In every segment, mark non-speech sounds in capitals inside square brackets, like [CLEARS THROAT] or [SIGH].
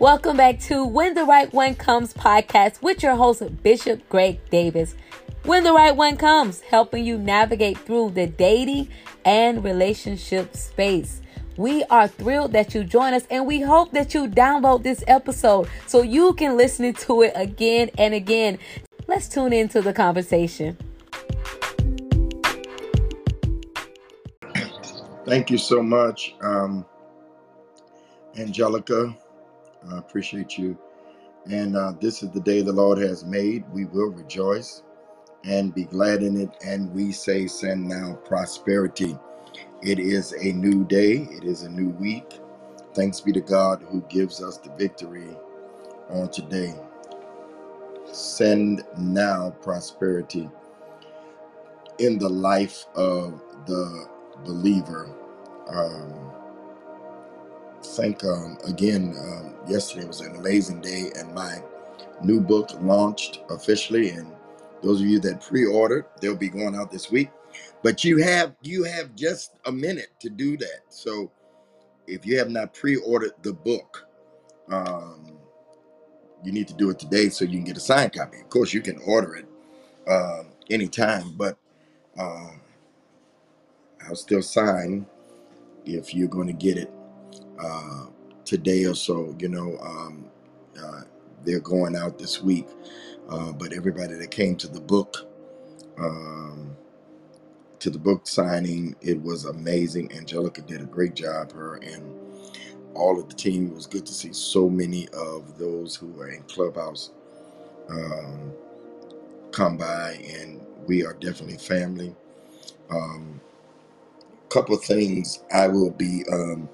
Welcome back to When the Right One Comes podcast with your host, Bishop Greg Davis. When the Right One Comes, helping you navigate through the dating and relationship space. We are thrilled that you join us and we hope that you download this episode so you can listen to it again and again. Let's tune into the conversation. Thank you so much, um, Angelica. I appreciate you. And uh, this is the day the Lord has made. We will rejoice and be glad in it. And we say, send now prosperity. It is a new day, it is a new week. Thanks be to God who gives us the victory on today. Send now prosperity in the life of the believer. Um, think um, again, um, yesterday was an amazing day, and my new book launched officially. And those of you that pre-ordered, they'll be going out this week. But you have you have just a minute to do that. So if you have not pre-ordered the book, um, you need to do it today so you can get a signed copy. Of course, you can order it um, anytime, but uh, I'll still sign if you're going to get it uh, today or so. You know, um, uh, they're going out this week, uh, but everybody that came to the book, um, to the book signing, it was amazing. Angelica did a great job. Her and all of the team. It was good to see so many of those who are in Clubhouse um, come by, and we are definitely family. Um, couple of things I will be. Um,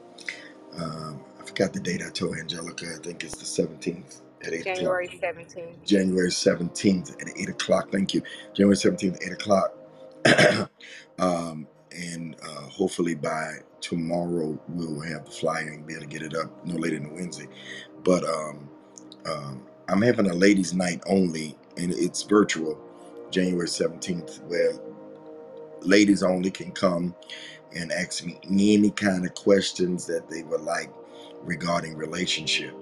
um, I forgot the date I told Angelica. I think it's the seventeenth at eight o'clock. January 17th. January seventeenth at eight o'clock. Thank you. January seventeenth, eight o'clock. [COUGHS] um, and uh, hopefully by tomorrow we'll have the flyer and be able to get it up no later than Wednesday. But um, um, I'm having a ladies' night only, and it's virtual, January 17th, where ladies only can come and ask me any kind of questions that they would like regarding relationship.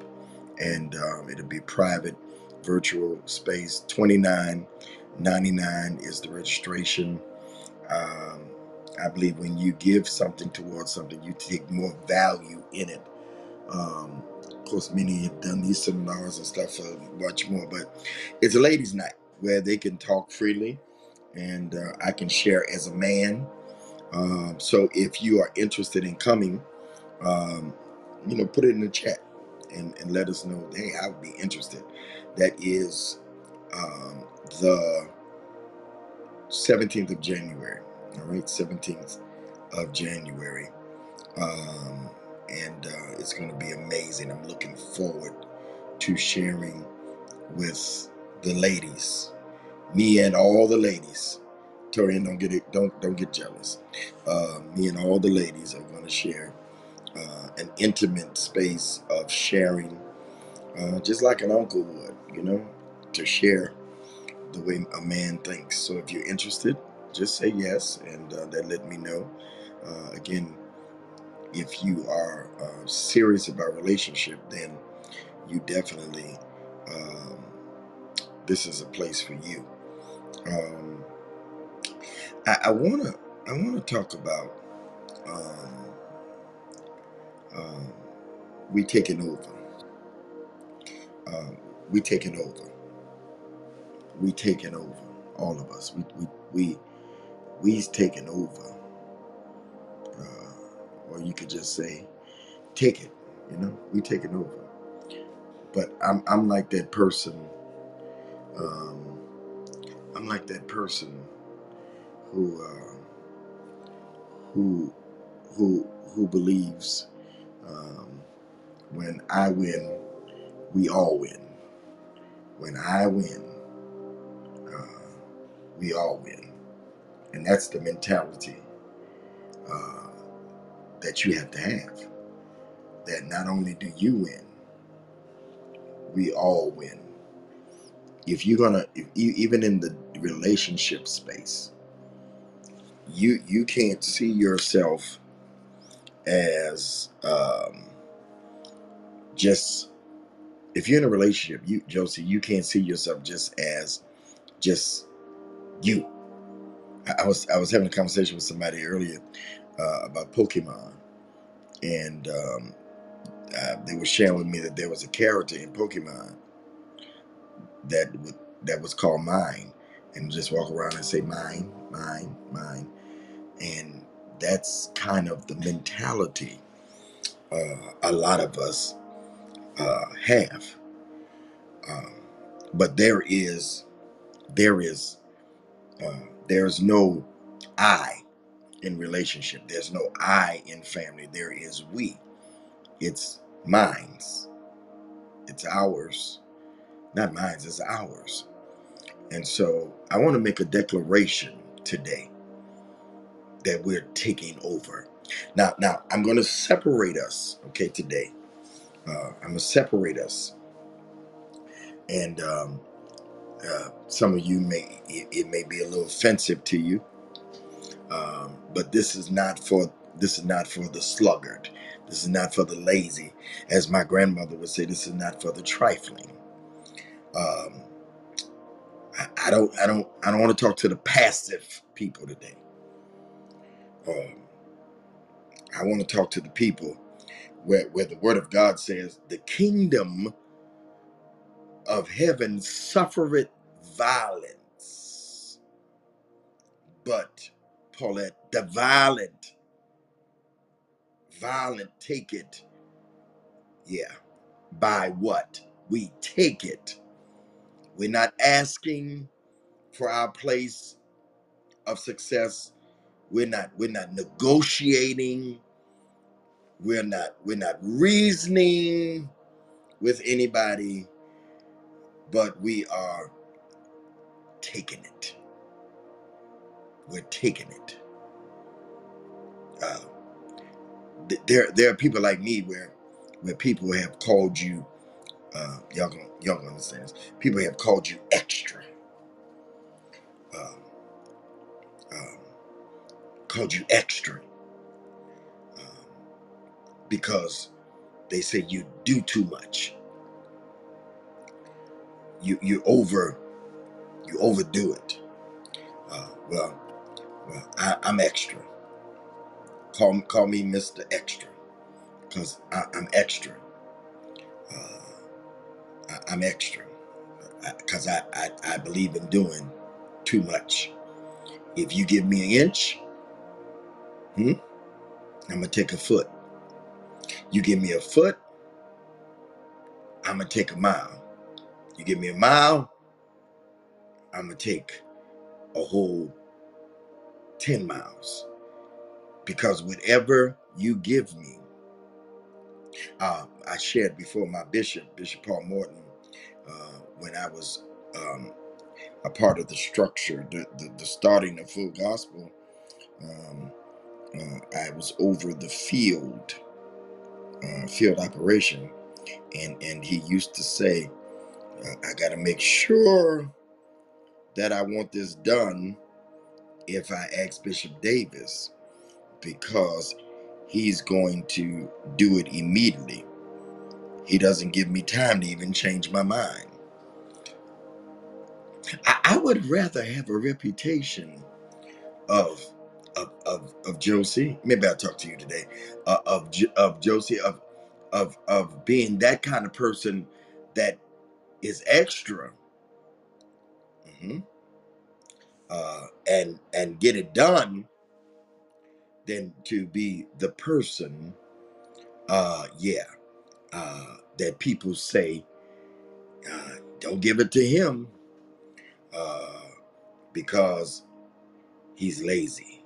And um, it'll be private, virtual space. Twenty nine ninety nine is the registration. Um, I believe when you give something towards something, you take more value in it. Um, of course, many have done these seminars and stuff for much more, but it's a ladies' night where they can talk freely and uh, I can share as a man. Um, so if you are interested in coming, um, you know, put it in the chat and, and let us know, hey, I would be interested. That is um, the 17th of January. All right, 17th of January. Um, and uh, it's going to be amazing. I'm looking forward to sharing with the ladies, me and all the ladies. Torian, don't get it, don't don't get jealous. Uh, me and all the ladies are going to share uh, an intimate space of sharing, uh, just like an uncle would, you know, to share the way a man thinks. So if you're interested, just say yes, and uh, that let me know. Uh, again, if you are uh, serious about relationship, then you definitely um, this is a place for you. Um, I, wanna I wanna talk about um, um, we taking over. Um, we taking over. We taking over. All of us. We we we we's taking over. Uh, or you could just say, take it. You know, we taking over. But I'm I'm like that person. Um, I'm like that person who uh, who who who believes um, when I win, we all win. When I win, uh, we all win, and that's the mentality uh, that you have to have. That not only do you win, we all win. If you're gonna, if, even in the relationship space, you you can't see yourself as um, just if you're in a relationship, you Josie, you can't see yourself just as just you. I, I was I was having a conversation with somebody earlier uh, about Pokemon, and um, uh, they were sharing with me that there was a character in Pokemon that that was called Mine, and just walk around and say Mine, Mine, Mine, and that's kind of the mentality uh, a lot of us uh, have. Um, but there is there is uh, there's no I in relationship. There's no I in family. There is we. It's minds. It's ours. Not minds, it's ours. And so I want to make a declaration today that we're taking over. Now, now I'm going to separate us, okay, today. Uh, I'm going to separate us. And um, uh, some of you may, it, it may be a little offensive to you. Um, but this is not for this is not for the sluggard. This is not for the lazy, as my grandmother would say. This is not for the trifling. Um, I, I don't, I don't, I don't want to talk to the passive people today. Um, I want to talk to the people where, where the Word of God says, "The kingdom of heaven suffereth violence, but Paulette, the violent, violent take it. Yeah, by what we take it. We're not asking for our place of success. We're not. We're not negotiating. We're not. We're not reasoning with anybody, but we are taking it. We're taking it. Uh, th- there, there are people like me where, where people have called you. Uh, y'all gonna, understand this. People have called you extra. Um, um, called you extra um, because they say you do too much. You you over you overdo it. Uh, well, well, I, I'm extra. Call call me Mister Extra because I'm extra. Uh, I, I'm extra because I, I I believe in doing too much. If you give me an inch, hmm, I'm gonna take a foot. You give me a foot, I'm gonna take a mile. You give me a mile, I'm gonna take a whole 10 miles. Because whatever you give me, uh, I shared before my bishop, Bishop Paul Morton, uh, when I was um, a part of the structure, the, the, the starting of Full Gospel, um, uh, I was over the field, uh, field operation. And, and he used to say, uh, I got to make sure that I want this done if I ask Bishop Davis because he's going to do it immediately. He doesn't give me time to even change my mind. I, I would rather have a reputation of of, of, of Josie. Maybe I'll talk to you today. Uh, of of Josie of of of being that kind of person that is extra mhm, uh, and and get it done than to be the person. Uh, yeah, uh, that people say uh, don't give it to him uh, because he's lazy.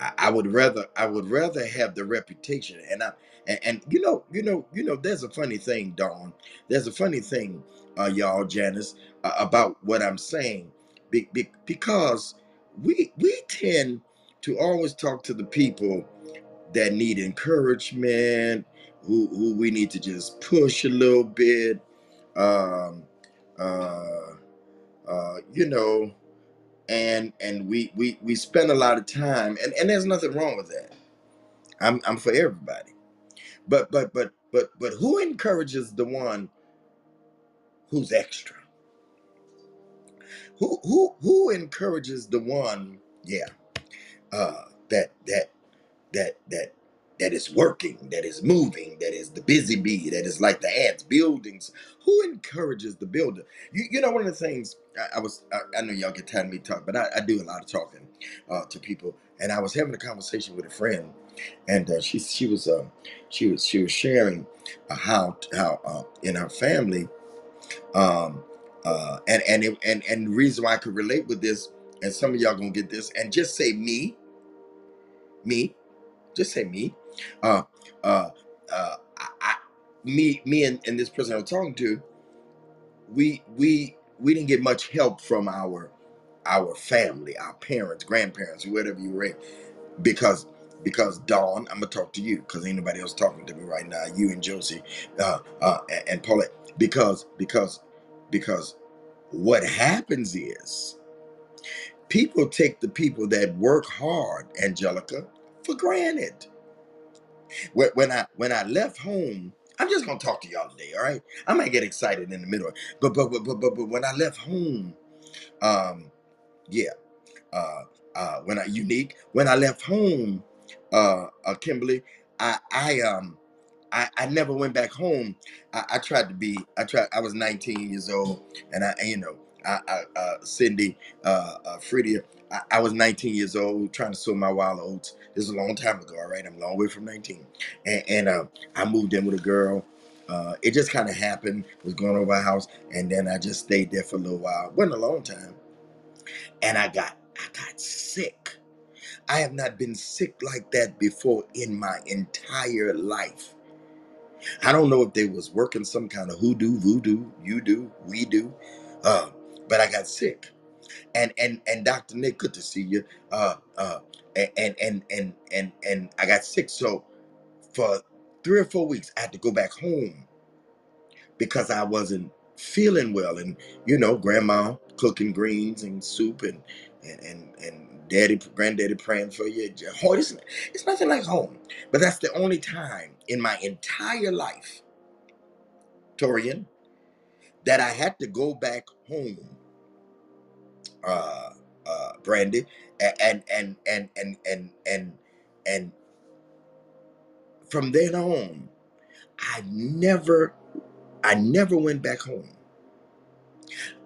I, I would rather I would rather have the reputation and I and, and you know you know you know there's a funny thing Dawn there's a funny thing uh y'all Janice uh, about what I'm saying be, be, because we we tend to always talk to the people that need encouragement who who we need to just push a little bit um uh uh you know and and we we we spend a lot of time and and there's nothing wrong with that i'm i'm for everybody but but but but but who encourages the one who's extra? Who who who encourages the one? Yeah, uh, that that that that that is working, that is moving, that is the busy bee, that is like the ants, buildings. Who encourages the builder? You, you know, one of the things I, I was, I, I know y'all get tired of me talking, but I, I do a lot of talking uh, to people. And I was having a conversation with a friend, and uh, she she was uh, she was she was sharing uh, how how uh, in her family, um, uh, and and it, and and the reason why I could relate with this, and some of y'all gonna get this, and just say me, me, just say me. Uh, uh, uh, I, I, me, me, and, and this person I'm talking to, we, we, we didn't get much help from our, our family, our parents, grandparents, whatever you were, because, because Dawn, I'm gonna talk to you, because ain't nobody else talking to me right now. You and Josie, uh, uh, and, and Paulette, because, because, because what happens is people take the people that work hard, Angelica, for granted. When, I when I left home, I'm just gonna talk to y'all today, all right? I might get excited in the middle, but but but but but, but when I left home, um, yeah, uh, uh, when I unique when I left home, uh, uh Kimberly, I I um I, I never went back home. I, I tried to be. I tried. I was 19 years old, and I, you know, Uh, Cindy, uh, uh, Fredia. I, I was 19 years old, trying to sow my wild oats. This is a long time ago. All right, I'm a long way from 19, and, and uh, I moved in with a girl. Uh, it just kind of happened. Was going over a house, and then I just stayed there for a little while. wasn't a long time, and I got I got sick. I have not been sick like that before in my entire life. I don't know if they was working some kind of hoodoo, voodoo, you do, we do, uh, but I got sick. And and and Dr. Nick, good to see you. Uh, uh, and and and and and I got sick. So for three or four weeks, I had to go back home because I wasn't feeling well. And you know, grandma cooking greens and soup and and and, and daddy, granddaddy praying for you. Oh, it's, it's nothing like home. But that's the only time in my entire life, Torian, that I had to go back home, uh, uh, Brandy, and and and and and and and from then on, I never, I never went back home.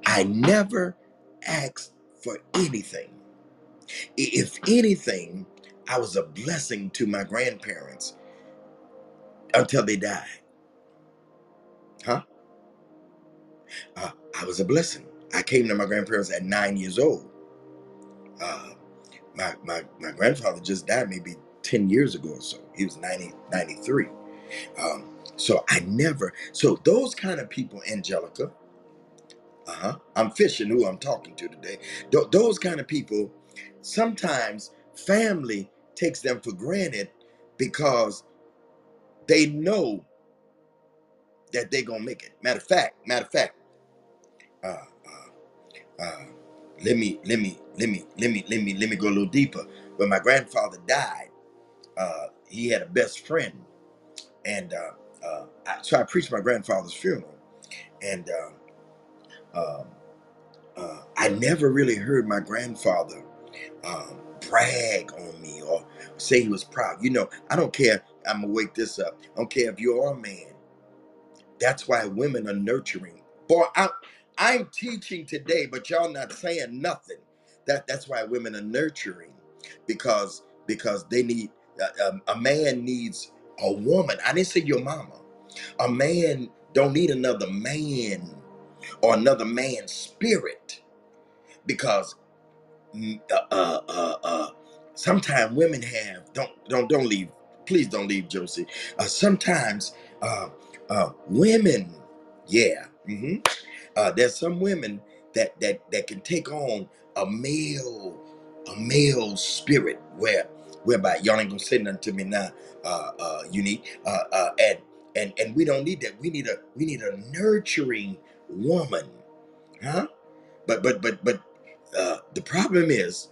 I never asked for anything. If anything, I was a blessing to my grandparents until they died. Huh? Uh, I was a blessing. I came to my grandparents at nine years old. Uh, my, my, my grandfather just died maybe 10 years ago or so. He was 90, 93. Um, so I never, so those kind of people, Angelica, uh-huh, I'm fishing who I'm talking to today. Th- those kind of people, sometimes family takes them for granted because they know that they're gonna make it. Matter of fact, matter of fact, uh, uh, uh, let me let me let me let me let me let me go a little deeper. When my grandfather died, uh, he had a best friend, and uh, uh, I, so I preached my grandfather's funeral, and uh, um, uh, I never really heard my grandfather um, brag on me or say he was proud. You know, I don't care. I'm gonna wake this up. I don't care if you are a man. That's why women are nurturing. Boy, I'm I'm teaching today, but y'all not saying nothing. That that's why women are nurturing, because because they need uh, um, a man needs a woman. I didn't say your mama. A man don't need another man or another man's spirit because mm, uh, uh, uh, uh, sometimes women have don't don't don't leave. Please don't leave, Josie. Uh, sometimes uh, uh, women, yeah, hmm uh, there's some women that that that can take on a male a male spirit where whereby y'all ain't gonna say nothing to me now, uh, uh, unique, uh, uh, and and and we don't need that. We need a we need a nurturing woman, huh? But but but but uh, the problem is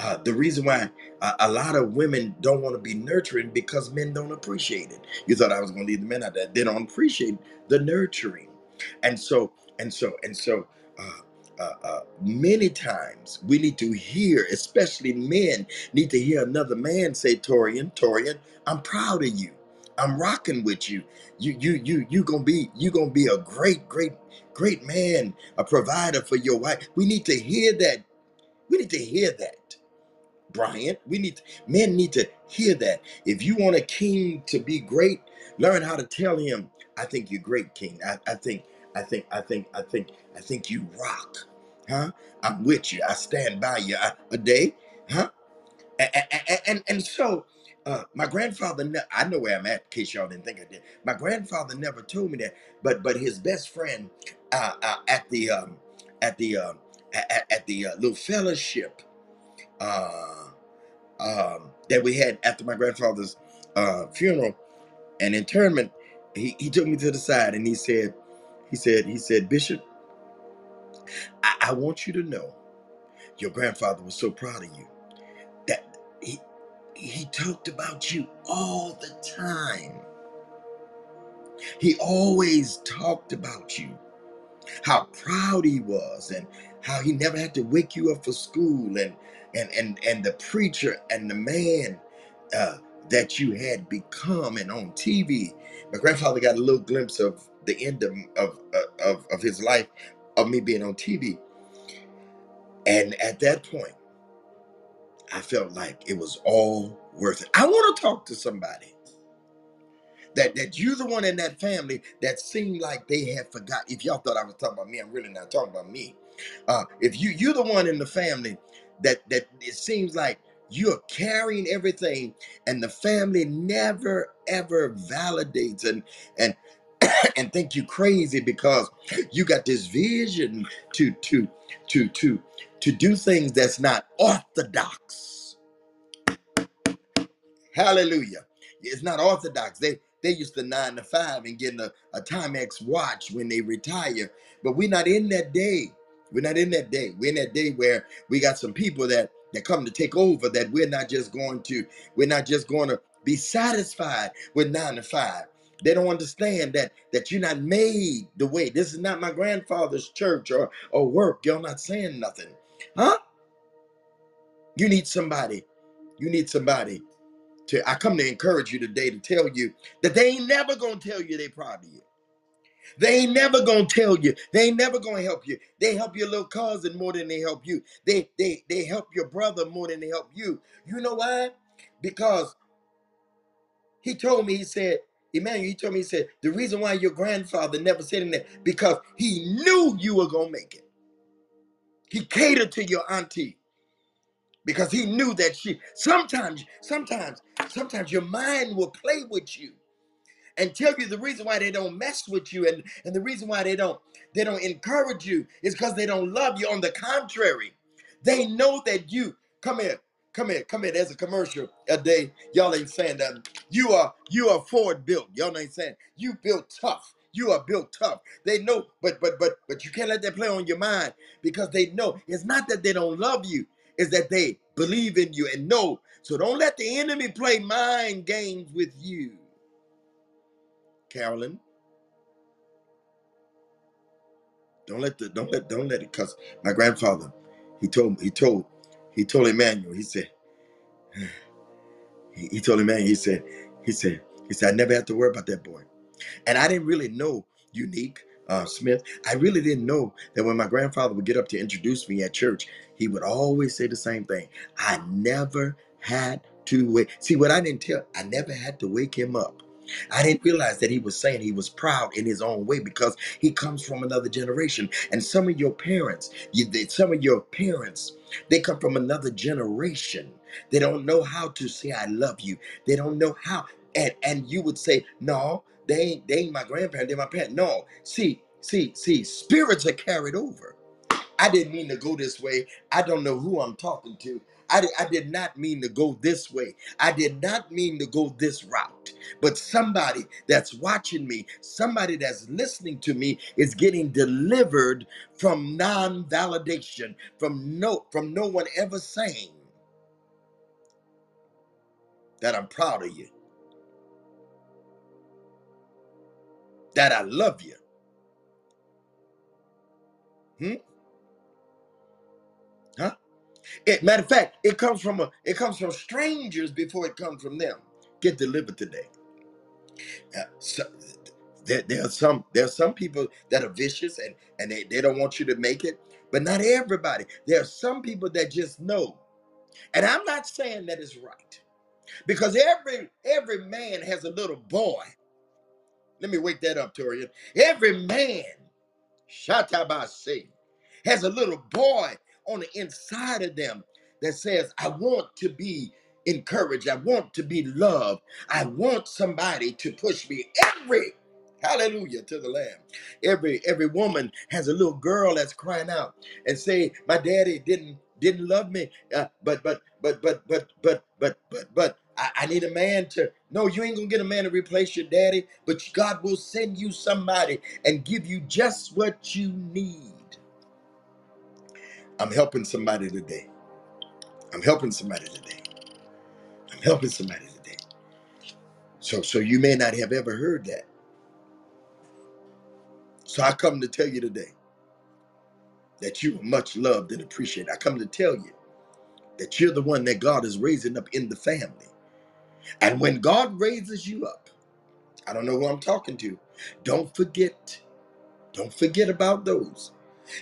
uh, the reason why a, a lot of women don't want to be nurturing because men don't appreciate it. You thought I was going to leave the men out there. They don't appreciate the nurturing, and so And so, and so, uh, uh, uh, many times we need to hear, especially men, need to hear another man say, Torian, Torian, I'm proud of you. I'm rocking with you. You, you, you, you gonna be, you gonna be a great, great, great man, a provider for your wife. We need to hear that. We need to hear that. Brian. We need men need to hear that. If you want a king to be great, learn how to tell him, "I think you're great, king. I, I think, I think, I think, I think, I think you rock, huh? I'm with you. I stand by you I- a day, huh? And and and, and so." Uh, my grandfather, ne- I know where I'm at. In case y'all didn't think I did. My grandfather never told me that, but but his best friend uh, uh, at the um, at the um, at, at the uh, little fellowship. Uh, um, that we had after my grandfather's uh, funeral and internment, he, he took me to the side and he said, he said, he said, Bishop, I, I want you to know your grandfather was so proud of you that he he talked about you all the time. He always talked about you. how proud he was and how he never had to wake you up for school and and and and the preacher and the man uh, that you had become and on TV. My grandfather got a little glimpse of the end of of of, of his life of me being on TV, and at that point, I felt like it was all worth it. I want to talk to somebody that that you're the one in that family that seemed like they had forgot. If y'all thought I was talking about me, I'm really not talking about me. Uh, if you you're the one in the family that that it seems like you're carrying everything, and the family never ever validates and and [COUGHS] and think you crazy because you got this vision to to to to to do things that's not orthodox Hallelujah. It's not orthodox. They they used to nine to five and getting a, a Timex watch when they retire. But we're not in that day. We're not in that day. We're in that day where we got some people that that come to take over that we're not just going to, we're not just going to be satisfied with nine to five. They don't understand that that you're not made the way. This is not my grandfather's church or or work. Y'all not saying nothing. Huh? You need somebody. You need somebody to I come to encourage you today to tell you that they ain't never gonna tell you they proud of you. They ain't never gonna tell you. They ain't never gonna help you. They help your little cousin more than they help you. They they they help your brother more than they help you. You know why? Because he told me, he said, Emmanuel, he told me, he said, the reason why your grandfather never said anything because he knew you were gonna make it. He catered to your auntie because he knew that she sometimes, sometimes, sometimes your mind will play with you and tell you the reason why they don't mess with you and, and the reason why they don't they don't encourage you is because they don't love you on the contrary they know that you come here come here come here. There's a commercial a day. Y'all ain't saying that you are you are Ford built. Y'all ain't saying. You built tough. You are built tough. They know but but but but you can't let that play on your mind because they know. It's not that they don't love you. It's that they believe in you and know. So don't let the enemy play mind games with you. Carolyn? Don't let the don't let don't let it cause my grandfather, he told me he told he told Emmanuel, he said, [SIGHS] he, told Emmanuel, he said, he said, he said, I never had to worry about that boy. And I didn't really know Unique uh, Smith. I really didn't know that when my grandfather would get up to introduce me at church, he would always say the same thing. I never had to wake. See, what I didn't tell, I never had to wake him up. I didn't realize that he was saying he was proud in his own way because he comes from another generation. And some of your parents, you, they- some of your parents, they come from another generation. They don't know how to say I love you. They don't know how. And and you would say, no, they ain't they ain't my grandparent. they're my parent. No, see, see, see, spirits are carried over. I didn't mean to go this way. I don't know who I'm talking to. I did, I did not mean to go this way. I did not mean to go this route. But somebody that's watching me, somebody that's listening to me is getting delivered from non-validation, from no from no one ever saying that I'm proud of you, that I love you. Hmm? It, matter of fact, it comes from a it comes from strangers before it comes from them. Get delivered today. Uh, so, there, there are some there are some people that are vicious and and they, they don't want you to make it, but not everybody. There are some people that just know. And I'm not saying that is right because every every man has a little boy. Let me wake that up, Torian. Every man Shatabase has a little boy on the inside of them that says, I want to be encouraged. I want to be loved. I want somebody to push me. Every hallelujah to the Lamb. Every every woman has a little girl that's crying out and say, My daddy didn't didn't love me. Uh, but but but but but but but but but I, I need a man to no, you ain't gonna get a man to replace your daddy, but God will send you somebody and give you just what you need. I'm helping somebody today. I'm helping somebody today. I'm helping somebody today. So so you may not have ever heard that. So I come to tell you today that you are much loved and appreciated. I come to tell you that you're the one that God is raising up in the family. And when God raises you up, I don't know who I'm talking to. Don't forget. Don't forget about those.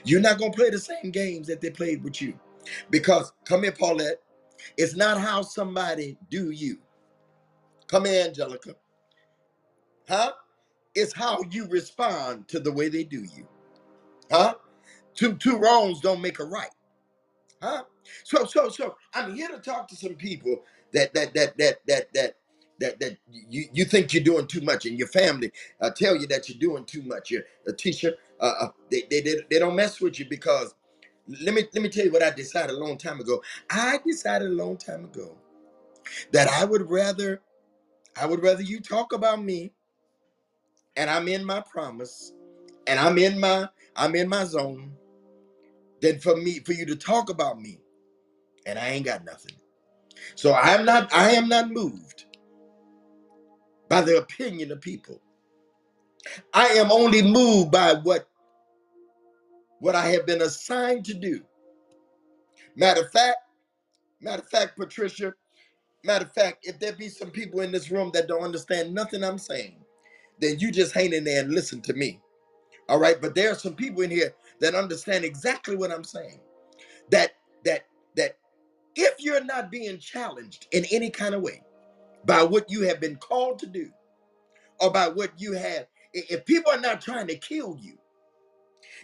You're not going to play the same games that they played with you. Because, come here, Paulette, it's not how somebody do you. Come here, Angelica. Huh? It's how you respond to the way they do you. Huh? Two, two wrongs don't make a right. Huh? So, so, so I'm here to talk to some people that, that, that, that, that, that, that, that you, you think you're doing too much and your family uh, tell you that you're doing too much. Your a teacher uh, uh, they, they they they don't mess with you because let me let me tell you what I decided a long time ago. I decided a long time ago that I would rather I would rather you talk about me and I'm in my promise and I'm in my I'm in my zone than for me for you to talk about me and I ain't got nothing. So I'm not I am not moved by the opinion of people. I am only moved by what what I have been assigned to do. Matter of fact, matter of fact, Patricia, matter of fact, if there be some people in this room that don't understand nothing I'm saying, then you just hang in there and listen to me. All right. But there are some people in here that understand exactly what I'm saying. That that that if you're not being challenged in any kind of way by what you have been called to do, or by what you have, if people are not trying to kill you,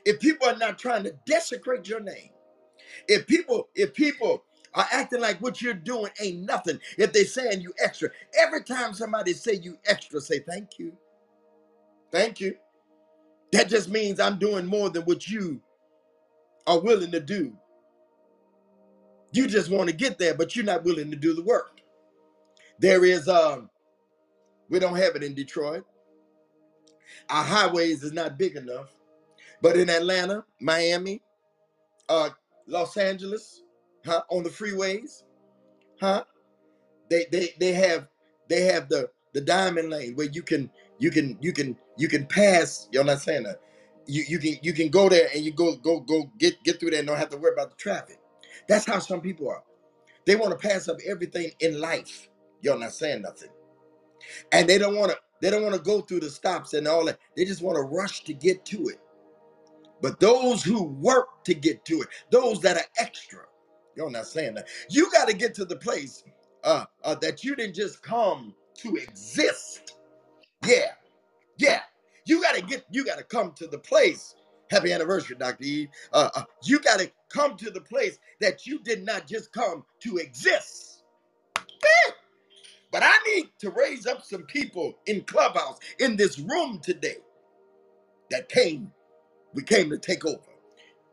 if people are not trying to desecrate your name, if people, if people are acting like what you're doing ain't nothing, if they saying you extra, every time somebody say you extra, say thank you, thank you. That just means I'm doing more than what you are willing to do. You just want to get there, but you're not willing to do the work. There is um, we don't have it in Detroit. Our highways is not big enough. But in Atlanta, Miami, uh, Los Angeles, huh, on the freeways, huh? They they they have they have the the diamond lane where you can you can you can you can pass. You're not saying that. You you can you can go there and you go go go get get through there and don't have to worry about the traffic. That's how some people are. They want to pass up everything in life. You're not saying nothing, and they don't want to. They don't want to go through the stops and all that. They just want to rush to get to it. But those who work to get to it, those that are extra, you're not saying that. You got to get to the place uh, uh, that you didn't just come to exist. Yeah, yeah. You got to get. You got to come to the place. Happy anniversary, Dr. Eve. Uh, uh, you got to come to the place that you did not just come to exist. Eh, But I need to raise up some people in Clubhouse in this room today that came. We came to take over.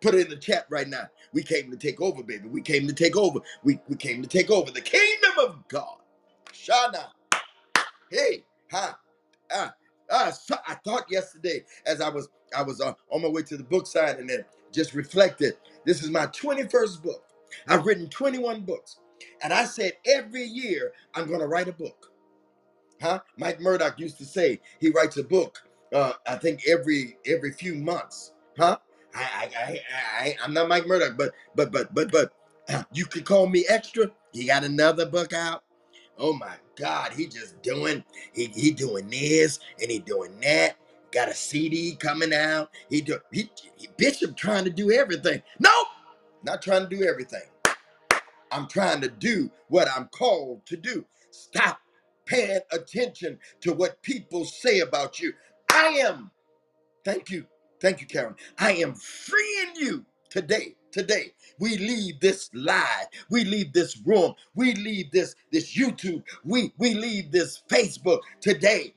Put it in the chat right now. We came to take over, baby. We came to take over. We, we came to take over the kingdom of God. Shana. Hey, ha. Ah, ah, so I thought yesterday as I was I was uh, on my way to the book sign and then just reflected. This is my 21st book. I've written 21 books. And I said every year I'm going to write a book. Huh? Mike Murdock used to say he writes a book uh, I think every every few months. Huh? I, I, I, I, I'm not Mike Murdock, but, but, but, but, but, uh, [CLEARS THROAT] you can call me extra. He got another book out. Oh my God, he just doing, he, he doing this and he doing that. Got a CD coming out. He do, he, he Bishop trying to do everything. Nope, not trying to do everything. I'm trying to do what I'm called to do. Stop paying attention to what people say about you. I am, thank you, thank you, Karen. I am freeing you today. Today, we leave this live. We leave this room. We leave this this YouTube. We we leave this Facebook today.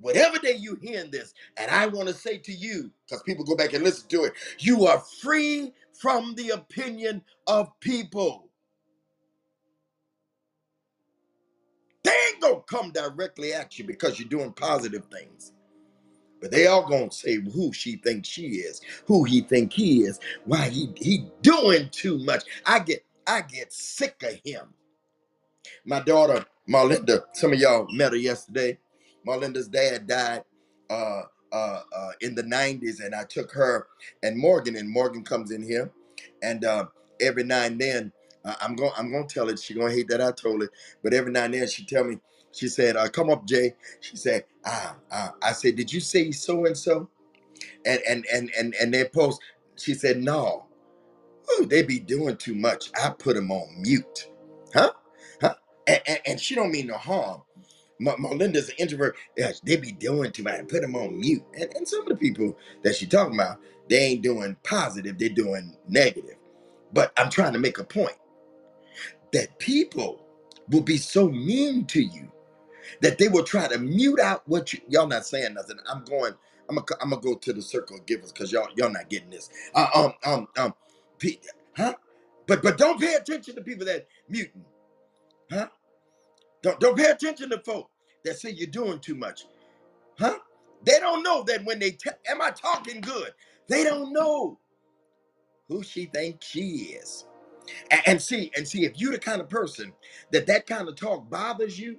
Whatever day you hearing this, and I want to say to you, because people go back and listen to it, you are free from the opinion of people. They ain't gonna come directly at you because you're doing positive things. But they all gonna say who she thinks she is, who he think he is, why he he doing too much. I get I get sick of him. My daughter Marlinda, some of y'all met her yesterday. Marlinda's dad died uh, uh, uh, in the 90s, and I took her and Morgan, and Morgan comes in here, and uh, every now and then uh, I'm going I'm gonna tell it. She gonna hate that I told it, but every now and then she tell me. She said, uh, "Come up, Jay." She said, "Ah, ah." I said, "Did you say so and so?" And and and and and they post. She said, "No." Ooh, they be doing too much. I put them on mute. Huh? Huh? And, and, and she don't mean no harm. Ma- Melinda's an introvert. They be doing too much. I put them on mute. And, and some of the people that she talking about, they ain't doing positive. They're doing negative. But I'm trying to make a point that people will be so mean to you that they will try to mute out what you y'all not saying nothing. I'm going. I'm gonna. I'm gonna go to the circle of givers because y'all y'all not getting this. Uh, um um um. Huh? But but don't pay attention to people that muting. Huh? Don't don't pay attention to folk that say you're doing too much. Huh? They don't know that when they am I talking good? They don't know who she thinks she is. And see, and see, if you're the kind of person that that kind of talk bothers you,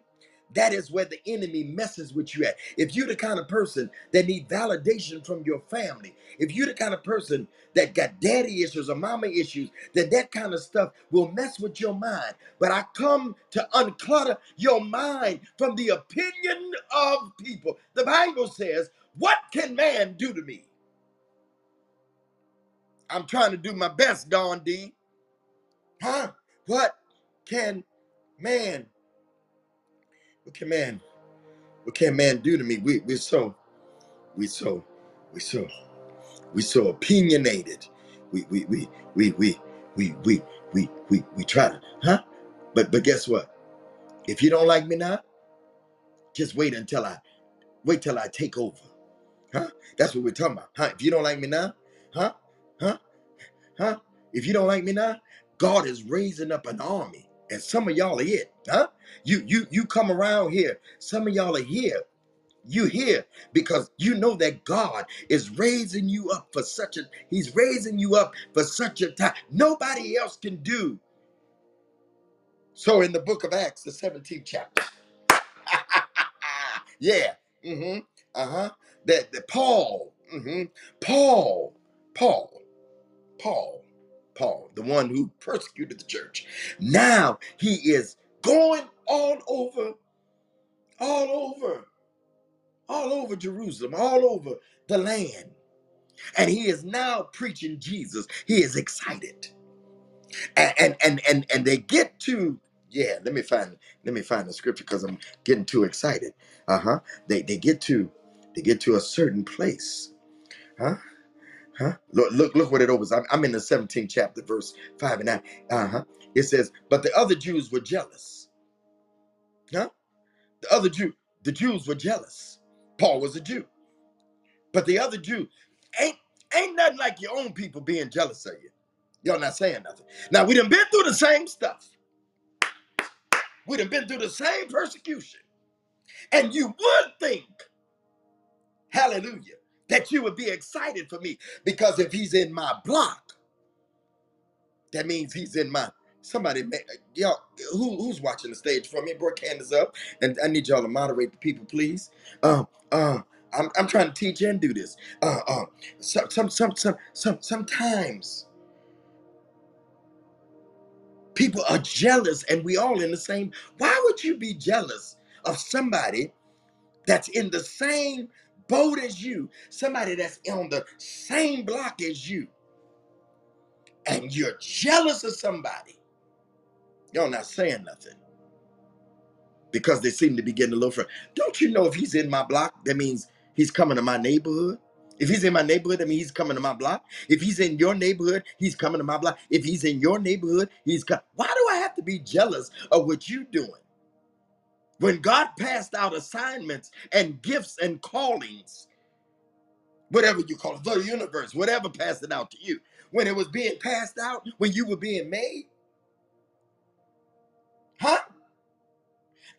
that is where the enemy messes with you at. If you're the kind of person that need validation from your family, if you're the kind of person that got daddy issues or mama issues, then that kind of stuff will mess with your mind. But I come to unclutter your mind from the opinion of people. The Bible says, What can man do to me? I'm trying to do my best, Don D. Huh? What can man, what can man, what can man do to me? We we're so, we so, we so, we so opinionated. We we we we we we we we we we try to, huh? But but guess what? If you don't like me now, just wait until I wait till I take over. Huh? That's what we're talking about. Huh? If you don't like me now, huh? Huh? Huh? If you don't like me now, God is raising up an army. And some of y'all are it. Huh? You you you come around here. Some of y'all are here. You here because you know that God is raising you up for such a He's raising you up for such a time. Nobody else can do. So in the book of Acts, the 17th chapter. [LAUGHS] yeah. Mm-hmm. Uh-huh. That, that Paul, mm-hmm, Paul, Paul. Paul, Paul, the one who persecuted the church. Now he is going all over, all over, all over Jerusalem, all over the land. And he is now preaching Jesus. He is excited. And and and and, and they get to yeah, let me find let me find the scripture because I'm getting too excited. Uh-huh. They they get to they get to a certain place. Huh? Huh? Look, look, look what it opens. I'm, I'm in the 17th chapter, verse 5 and 9. Uh-huh. It says, But the other Jews were jealous. Huh? The other Jew, the Jews were jealous. Paul was a Jew. But the other Jew, ain't ain't nothing like your own people being jealous of you. Y'all not saying nothing. Now we done been through the same stuff. We done been through the same persecution. And you would think, hallelujah, that you would be excited for me. Because if he's in my block, That means he's in my somebody. Y'all, who who's watching the stage for me? Bring hands up, and I need y'all to moderate the people, please. Um, uh, I'm, I'm trying to teach and do this. Uh, uh, some, some, some, some, some, sometimes people are jealous, and we all in the same. Why would you be jealous of somebody that's in the same boat as you? Somebody that's on the same block as you, and you're jealous of somebody. Y'all not saying nothing because they seem to be getting a little further. Don't you know if he's in my block, that means he's coming to my neighborhood? If he's in my neighborhood, that means he's coming to my block. If he's in your neighborhood, he's coming to my block. If he's in your neighborhood, he's coming. Why do I have to be jealous of what you're doing? When God passed out assignments and gifts and callings, whatever you call it, the universe, whatever passed it out to you, when it was being passed out, when you were being made, huh?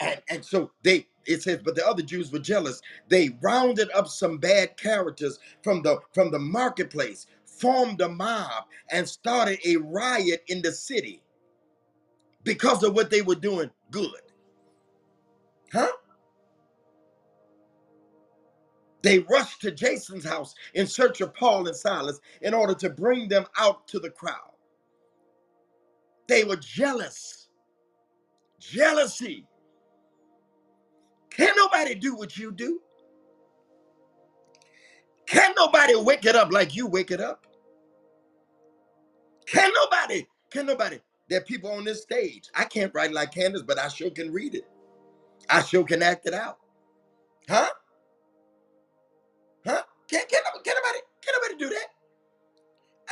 And and so they it says, but the other Jews were jealous. They rounded up some bad characters from the from the marketplace, formed a mob, and started a riot in the city because of what they were doing good. Huh? They rushed to Jason's house in search of Paul and Silas in order to bring them out to the crowd. They were jealous. Jealousy. Can nobody do what you do? Can nobody wake it up like you wake it up? Can nobody? Can nobody? There are people on this stage. I can't write like Candace, but I sure can read it. I sure can act it out. Huh? Huh? Can't, can, can nobody can nobody do that?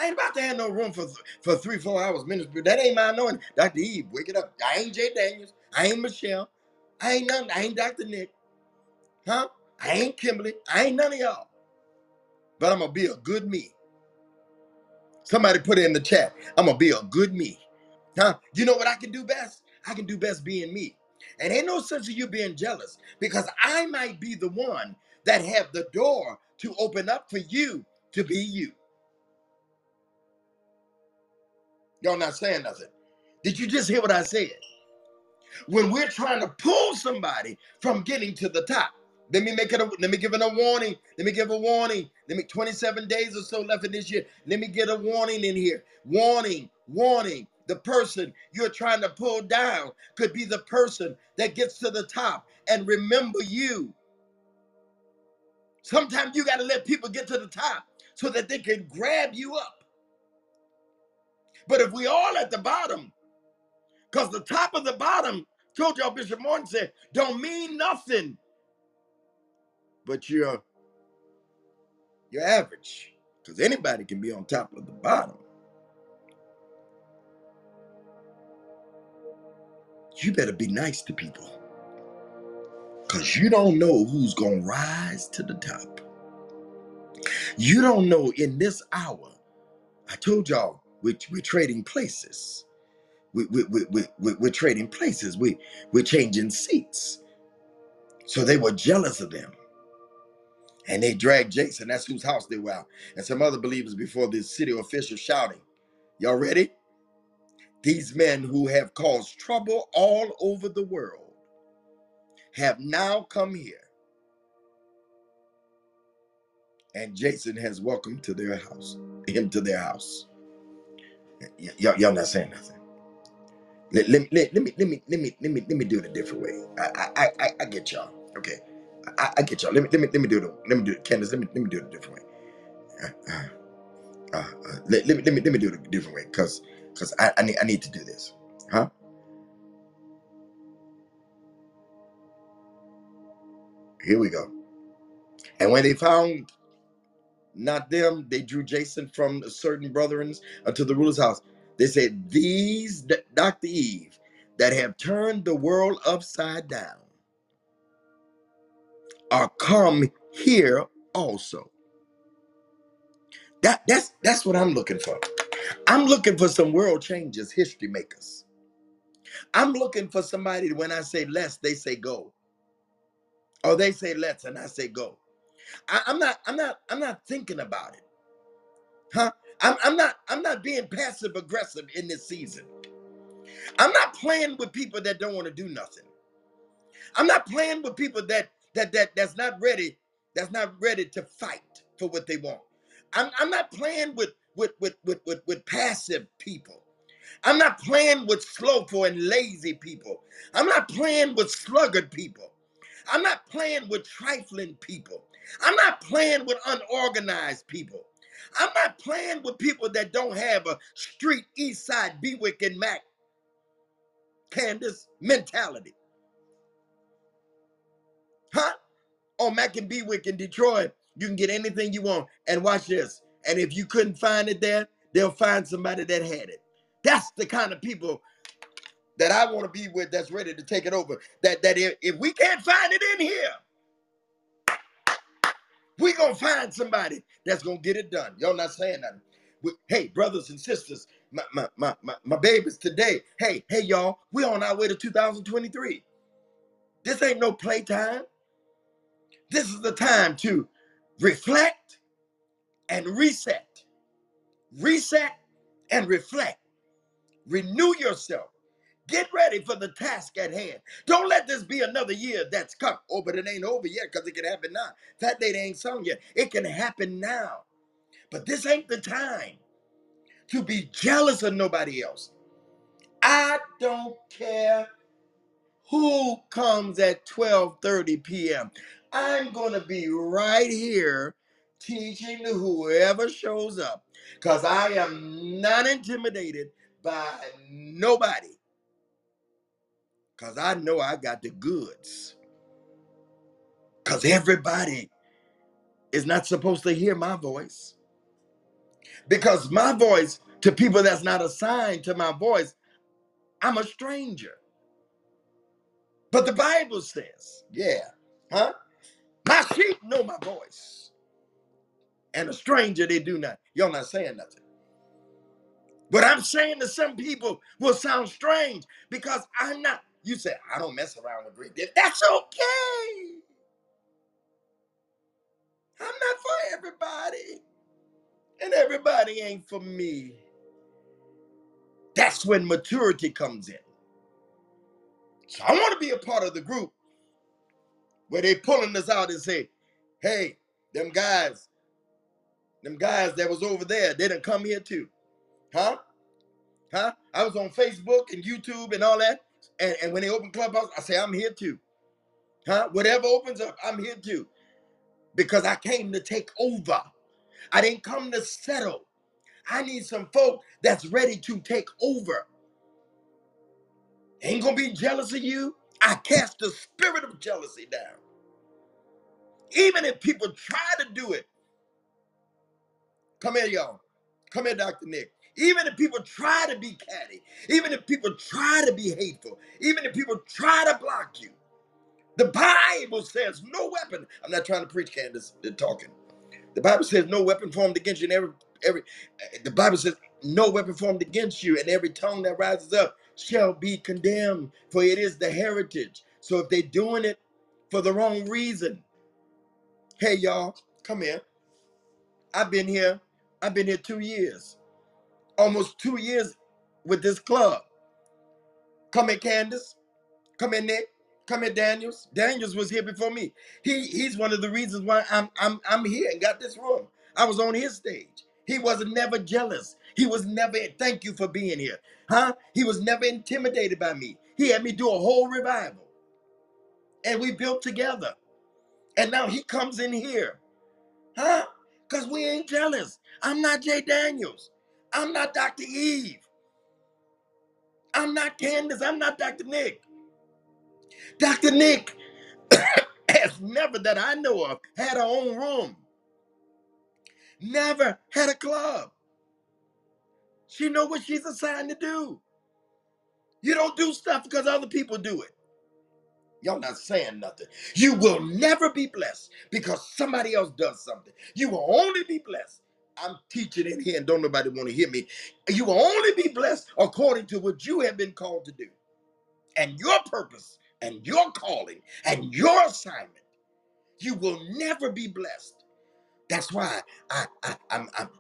I ain't about to have no room for for three, four hours ministry. That ain't my knowing. Dr. Eve, wake it up. I ain't Jay Daniels. I ain't Michelle. I ain't none. I ain't Dr. Nick. Huh? I ain't Kimberly. I ain't none of y'all. But I'm gonna be a good me. Somebody put it in the chat. I'm gonna be a good me. Huh? You know what I can do best? I can do best being me. And ain't no sense of you being jealous because I might be the one that have the door to open up for you to be you. Y'all not saying nothing. Did you just hear what I said? When we're trying to pull somebody from getting to the top, let me make it. A, let me give it a warning. Let me give a warning. Let me 27 days or so left in this year. Let me get a warning in here. Warning, warning. The person you're trying to pull down could be the person that gets to the top and remember you. Sometimes you got to let people get to the top so that they can grab you up. But if we all at the bottom, because the top of the bottom, told y'all Bishop Morton said, don't mean nothing. But you're you're average. Because anybody can be on top of the bottom. You better be nice to people. Because you don't know who's going to rise to the top. You don't know in this hour. I told y'all, we're, we're trading places. We, we, we, we, we, we're trading places. We, we're changing seats. So they were jealous of them. And they dragged Jason, that's whose house they were out, and some other believers before the city officials shouting, Y'all ready? These men who have caused trouble all over the world have now come here. And Jason has welcomed to their house, him to their house. Y- y'all, y'all not saying nothing. Let, let, let, let me let me let me let me let me do it a different way. I I I, I get y'all. Okay. I, I get y'all. Let me let me let me do it. Let me do it, Candace. Let me let me do it a different way. Uh, uh, uh, uh, let, let me let me let me do it a different way, cause cause I, I need I need to do this, huh? Here we go. And when they found not them, they drew Jason from certain brethrens unto uh, the ruler's house. They said, These, Dr. Eve, that have turned the world upside down are come here also. That that's that's what I'm looking for. I'm looking for some world changers, history makers. I'm looking for somebody when I say let's, they say go. Or they say let's and I say go. I, I'm not, I'm not, I'm not thinking about it. Huh? I'm, I'm not, I'm not being passive aggressive in this season. I'm not playing with people that don't want to do nothing. I'm not playing with people that that that that's not ready that's not ready to fight for what they want. I'm, I'm not playing with, with, with, with, with, with passive people. I'm not playing with slowful and lazy people. I'm not playing with sluggard people. I'm not playing with trifling people. I'm not playing with unorganized people. I'm not playing with people that don't have a street east side Bewick and Mack Candace mentality. Huh? On Mack and Bewick in Detroit, you can get anything you want. And watch this. And if you couldn't find it there, they'll find somebody that had it. That's the kind of people that I want to be with that's ready to take it over. That that if, if we can't find it in here, we gonna find somebody that's gonna get it done. Y'all not saying nothing. We- hey, brothers and sisters, my, my, my, my, my babies today. Hey, hey, y'all, we on our way to 2023. This ain't no playtime. This is the time to reflect and reset. Reset and reflect. Renew yourself. Get ready for the task at hand. Don't let this be another year that's come. Oh, but it ain't over yet because it can happen now. That date ain't sown yet. It can happen now. But this ain't the time to be jealous of nobody else. I don't care who comes at 12:30 p.m. I'm going to be right here teaching to whoever shows up cuz I am not intimidated by nobody cuz I know I got the goods. Cuz everybody is not supposed to hear my voice because my voice to people that's not assigned to my voice, I'm a stranger. But the Bible says, yeah, huh? My sheep know my voice, and a stranger they do not. Y'all not saying nothing. What I'm saying to some people will sound strange because I'm not. You say I don't mess around with Greek. death." That's okay. I'm not for everybody, and everybody ain't for me. That's when maturity comes in. So I want to be a part of the group where they pulling us out and say, "Hey, them guys, them guys that was over there, they didn't come here too, huh? Huh? I was on Facebook and YouTube and all that. And, and when they open Clubhouse, I say, I'm here too. Huh? Whatever opens up, I'm here too. Because I came to take over. I didn't come to settle. I need some folk that's ready to take over. Ain't gonna be jealous of you. I cast the spirit of jealousy down. Even if people try to do it, come here, y'all. Come here, Dr. Nick. Even if people try to be catty, even if people try to be hateful, even if people try to block you, The Bible says no weapon. I'm not trying to preach, Candace. They're talking. The Bible says no weapon formed against you, and every every. uh, The Bible says no weapon formed against you, and every tongue that rises up shall be condemned. For it is the heritage. So if they're doing it for the wrong reason, hey y'all, come here. I've been here. I've been here two years, almost two years with this club. Come in, Candace. Come in, Nick. Come in, Daniels. Daniels was here before me. He he's one of the reasons why I'm I'm I'm here and got this room. I was on his stage. He wasn't never jealous. He was never thank you for being here. Huh? He was never intimidated by me. He had me do a whole revival. And we built together. And now he comes in here. Huh? Because we ain't jealous. I'm not Jay Daniels. I'm not Dr. Eve. I'm not Candace. I'm not Dr. Nick. Dr. Nick [COUGHS] has never that I know of had her own room. Never had a club. She know what she's assigned to do. You don't do stuff because other people do it. Y'all not saying nothing. You will never be blessed because somebody else does something. You will only be blessed. I'm teaching in here and don't nobody want to hear me. You will only be blessed according to what you have been called to do and your purpose and your calling and your assignment. You will never be blessed That's why I, I I'm I'm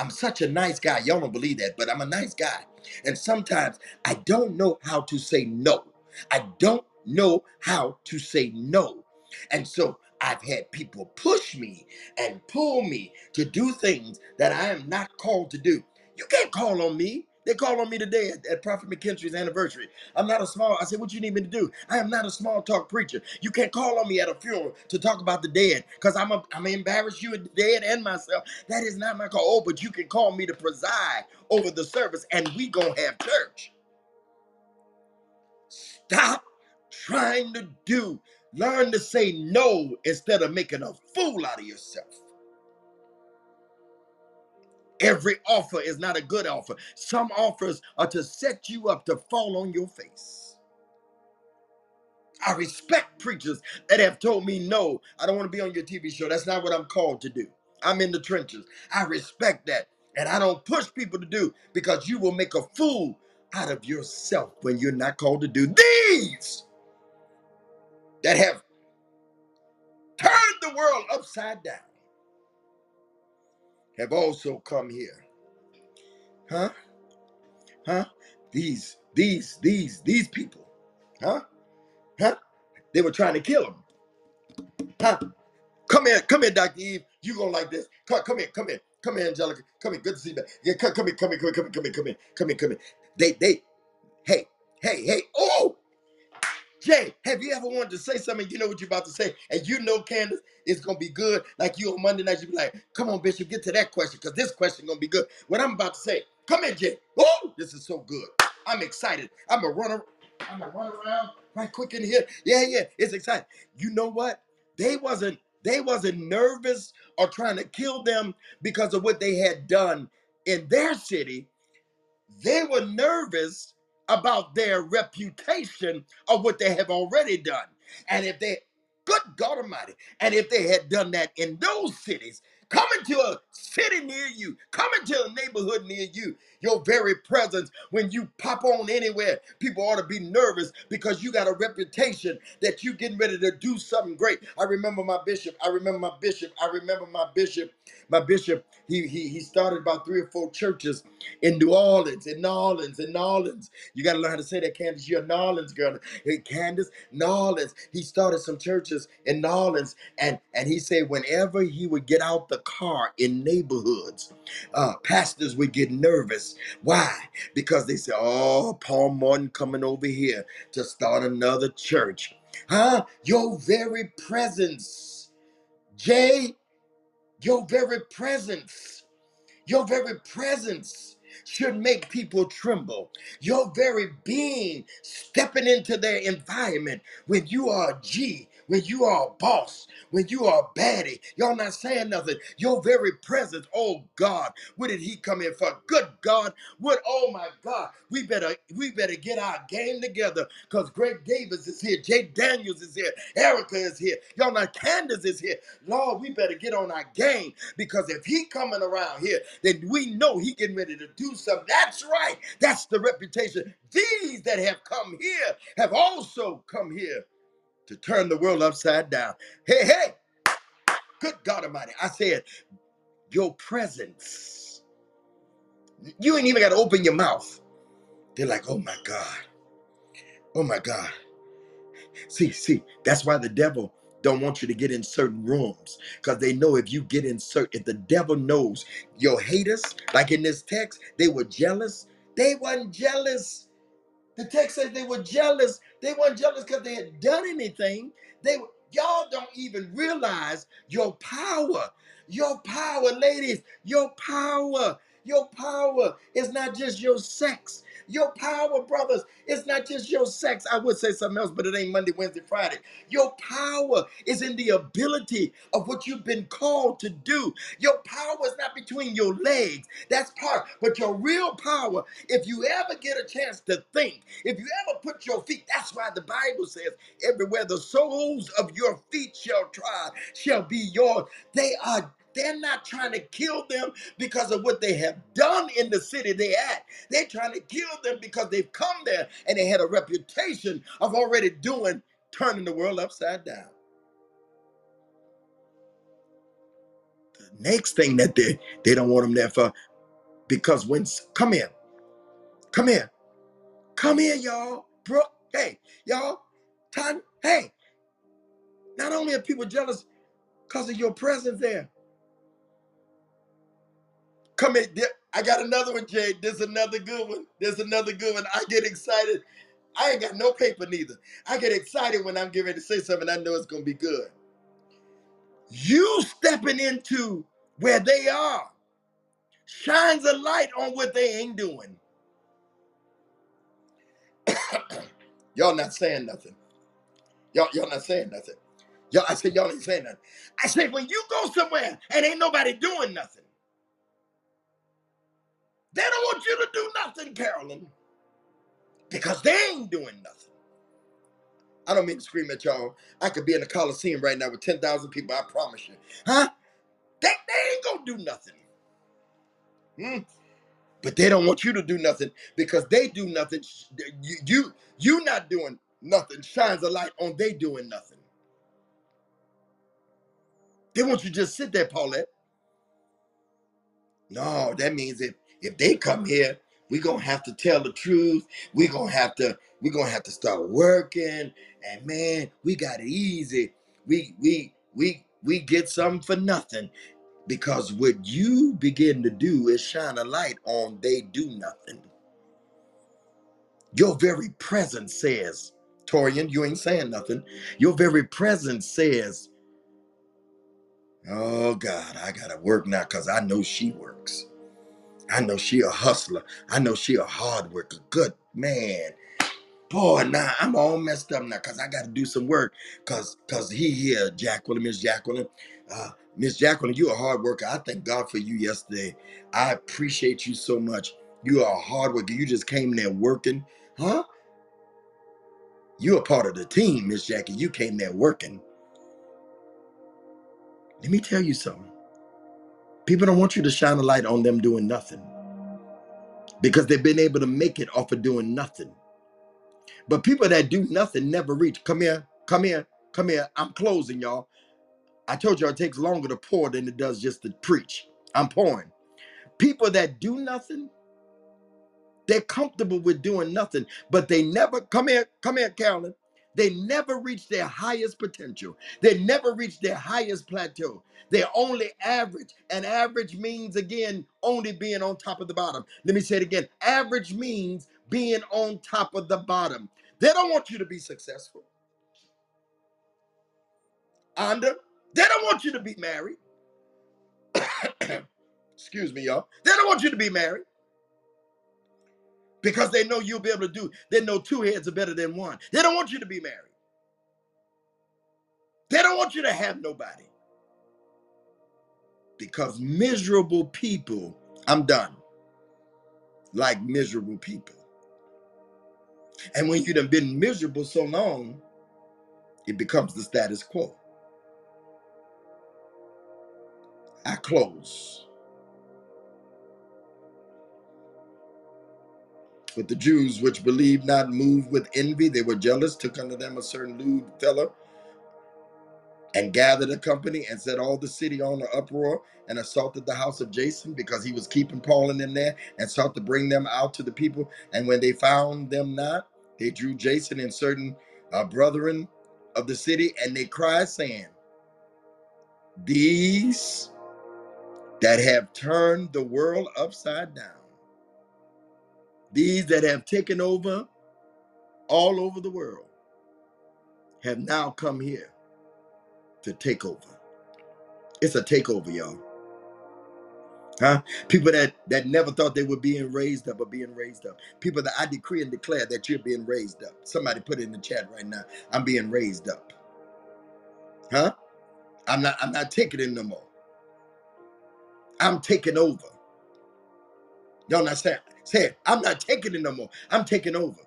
I'm such a nice guy. Y'all don't believe that, but I'm a nice guy. And sometimes I don't know how to say no. I don't know how to say no. And so I've had people push me and pull me to do things that I am not called to do. You can't call on me. They called on me today at, at Prophet McKinstry's anniversary. I'm not a small, I said, what you need me to do? I am not a small talk preacher. You can't call on me at a funeral to talk about the dead because I'm a, I'm embarrass you and the dead and myself. That is not my call. Oh, but you can call me to preside over the service and we gonna have church. Stop trying to do. Learn to say no instead of making a fool out of yourself. Every offer is not a good offer. Some offers are to set you up to fall on your face. I respect preachers that have told me, no, I don't want to be on your TV show. That's not what I'm called to do. I'm in the trenches. I respect that. And I don't push people to do because you will make a fool out of yourself when you're not called to do these that have turned the world upside down have also come here. Huh? Huh? These, these, these, these people. Huh? Huh? They were trying to kill him. Huh? Come here, come here, Dr. Eve. You gonna like this. Come, come here, come here. Come here, Angelica. Come here. Good to see you. Yeah, come, come here, come here, come here, come here, come here, come here, come here, come here. They, they, hey, hey, hey. Oh, Jay, have you ever wanted to say something? You know what you're about to say, and you know, Candace, it's gonna be good. Like you on Monday night, you be like, "Come on, Bishop, get to that question, because this question gonna be good." What I'm about to say, come in, Jay. Oh, this is so good. I'm excited. I'm gonna run. ar- I'm gonna run around right quick in here. Yeah, yeah, it's exciting. You know what? They wasn't. They wasn't nervous or trying to kill them because of what they had done in their city they were nervous about their reputation of what they have already done. And if they, good God Almighty, and if they had done that in those cities, coming to a city near you, coming to a neighborhood near you, your very presence, when you pop on anywhere, people ought to be nervous because you got a reputation that you getting ready to do something great. I remember my bishop. I remember my bishop. I remember my bishop. My bishop, he he, he started about three or four churches in New Orleans, in New Orleans, in New Orleans. You got to learn how to say that, Candace. You're a New Orleans girl. Hey, Candace, New Orleans. He started some churches in New Orleans, and and he said whenever he would get out the car in neighborhoods, uh, pastors would get nervous. Why? Because they say, "Oh, Paul Morton coming over here to start another church." Huh? Your very presence, Jay. Your very presence. Your very presence should make people tremble. Your very being stepping into their environment when you are a G, when you are a boss, when you are a baddie. Y'all not saying nothing. Your very presence, oh God, what did he come in for? Good God, what oh my God. We better we better get our game together because Greg Davis is here, Jay Daniels is here, Erica is here, y'all not Candace is here. Lord, we better get on our game because if he coming around here, then we know he getting ready to do something. That's right. That's the reputation. These that have come here have also come here to turn the world upside down. Hey, hey, good God Almighty. I said, your presence. You ain't even got to open your mouth. They're like, oh my God. Oh my God. See, see, that's why the devil don't want you to get in certain rooms because they know if you get in certain, if the devil knows your haters, like in this text, they were jealous. They weren't jealous. The text says they were jealous. They weren't jealous because they had done anything. They y'all don't even realize your power. Your power, ladies, your power. Your power is not just your sex. Your power, brothers, is not just your sex. I would say something else, but it ain't Monday, Wednesday, Friday. Your power is in the ability of what you've been called to do. Your power is not between your legs. That's part. But your real power, if you ever get a chance to think, if you ever put your feet, that's why the Bible says, everywhere the soles of your feet shall trod shall be yours. They are they're not trying to kill them because of what they have done in the city they at. They're trying to kill them because they've come there and they had a reputation of already doing, turning the world upside down. The next thing that they, they don't want them there for, because when, come here, come here, come here, y'all. Brooke, hey, y'all, Ton, hey, not only are people jealous, Because of your presence there. Come in. there- I got another one, Jay. There's another good one. There's another good one. I get excited. I ain't got no paper neither. I get excited when I'm getting ready to say something. I know it's gonna be good. You stepping into where they are shines a light on what they ain't doing. [COUGHS] y'all not saying nothing. Y'all, y'all not saying nothing. Y'all, I said y'all ain't saying nothing. I said when you go somewhere and ain't nobody doing nothing, they don't want you to do nothing, Carolyn, because they ain't doing nothing. I don't mean to scream at y'all. I could be in the Coliseum right now with 10,000 people, I promise you. Huh? They, they ain't gonna do nothing. Hmm? But they don't want you to do nothing because they do nothing. You, you, you not doing nothing shines a light on they doing nothing. They want you to just sit there, Paulette. No, that means if if they come here, we're gonna have to tell the truth. We gonna have to we gonna have to start working. And man, we got it easy. We we we we get something for nothing because what you begin to do is shine a light on they do nothing. Your very presence says, Torian, you ain't saying nothing. Your very presence says, Oh God, I gotta work now because I know she works. I know she a hustler. I know she a hard worker. Good man. Boy, now I'm all messed up now because I got to do some work. Cause, cause he here, Jacqueline, Miss Jacqueline. Uh, Miss Jacqueline, you a hard worker. I thank God for you yesterday. I appreciate you so much. You are a hard worker. You just came there working. Huh? You a part of the team, Miss Jackie. You came there working. Let me tell you something. People don't want you to shine a light on them doing nothing because they've been able to make it off of doing nothing. But people that do nothing never reach. Come here, come here, come here. I'm closing, y'all. I told y'all it takes longer to pour than it does just to preach. I'm pouring. People that do nothing, they're comfortable with doing nothing, but they never, come here, come here, Carolyn. They never reach their highest potential. They never reach their highest plateau. They're only average. And average means, again, only being on top of the bottom. Let me say it again. Average means being on top of the bottom. They don't want you to be successful. Under, they don't want you to be married. [COUGHS] Excuse me, y'all. They don't want you to be married because they know you'll be able to do. They know two heads are better than one. They don't want you to be married. They don't want you to have nobody because miserable people. I'm done. Like miserable people, and when you've been miserable so long, it becomes the status quo. I close. But the Jews, which believed not, moved with envy, they were jealous, took unto them a certain lewd fellow, and gathered a company, and set all the city on an uproar, and assaulted the house of Jason, because he was keeping Paul and them there, and sought to bring them out to the people. And when they found them not, they drew Jason and certain uh, brethren of the city, and they cried, saying, These that have turned the world upside down, these that have taken over all over the world, have now come here to take over. It's a takeover, y'all. Huh? People that that never thought they were being raised up are being raised up. People that I decree and declare that you're being raised up. Somebody put it in the chat right now. I'm being raised up. Huh? I'm not I'm not taking it no more. I'm taking over. Y'all saying say it. I'm not taking it no more. I'm taking over.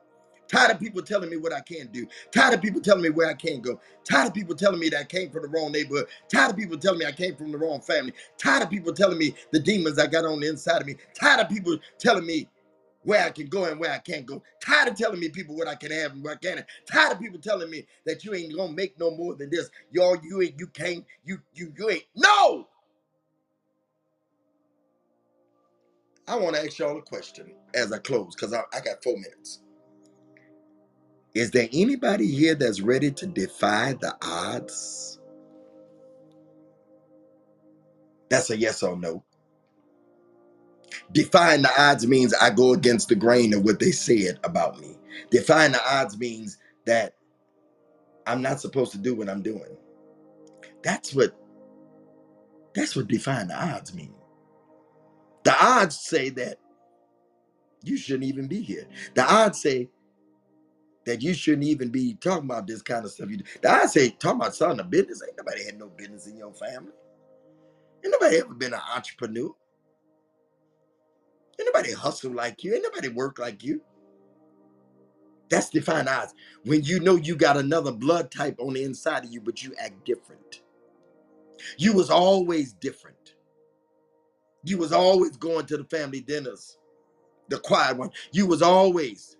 Tired of people telling me what I can't do. Tired of people telling me where I can't go. Tired of people telling me that I came from the wrong neighborhood. Tired of people telling me I came from the wrong family. Tired of people telling me the demons I got on the inside of me. Tired of people telling me where I can go and where I can't go. Tired of telling me people what I can have and what I can't. Tired of people telling me that you ain't gonna make no more than this. Y'all, you ain't, you can't, you, you, you ain't. No! I want to ask y'all a question as I close because I, I got four minutes. Is there anybody here that's ready to defy the odds? That's a yes or no. Defying the odds means I go against the grain of what they said about me. Defying the odds means that I'm not supposed to do what I'm doing. That's what that's what defying the odds mean. The odds say that you shouldn't even be here. The odds say that you shouldn't even be talking about this kind of stuff. You do. The odds say talking about starting a business. Ain't nobody had no business in your family. Ain't nobody ever been an entrepreneur. Ain't nobody hustle like you. Ain't nobody work like you. That's defying odds. When you know you got another blood type on the inside of you, but you act different. You was always different. You was always going to the family dinners, the quiet one. You was always,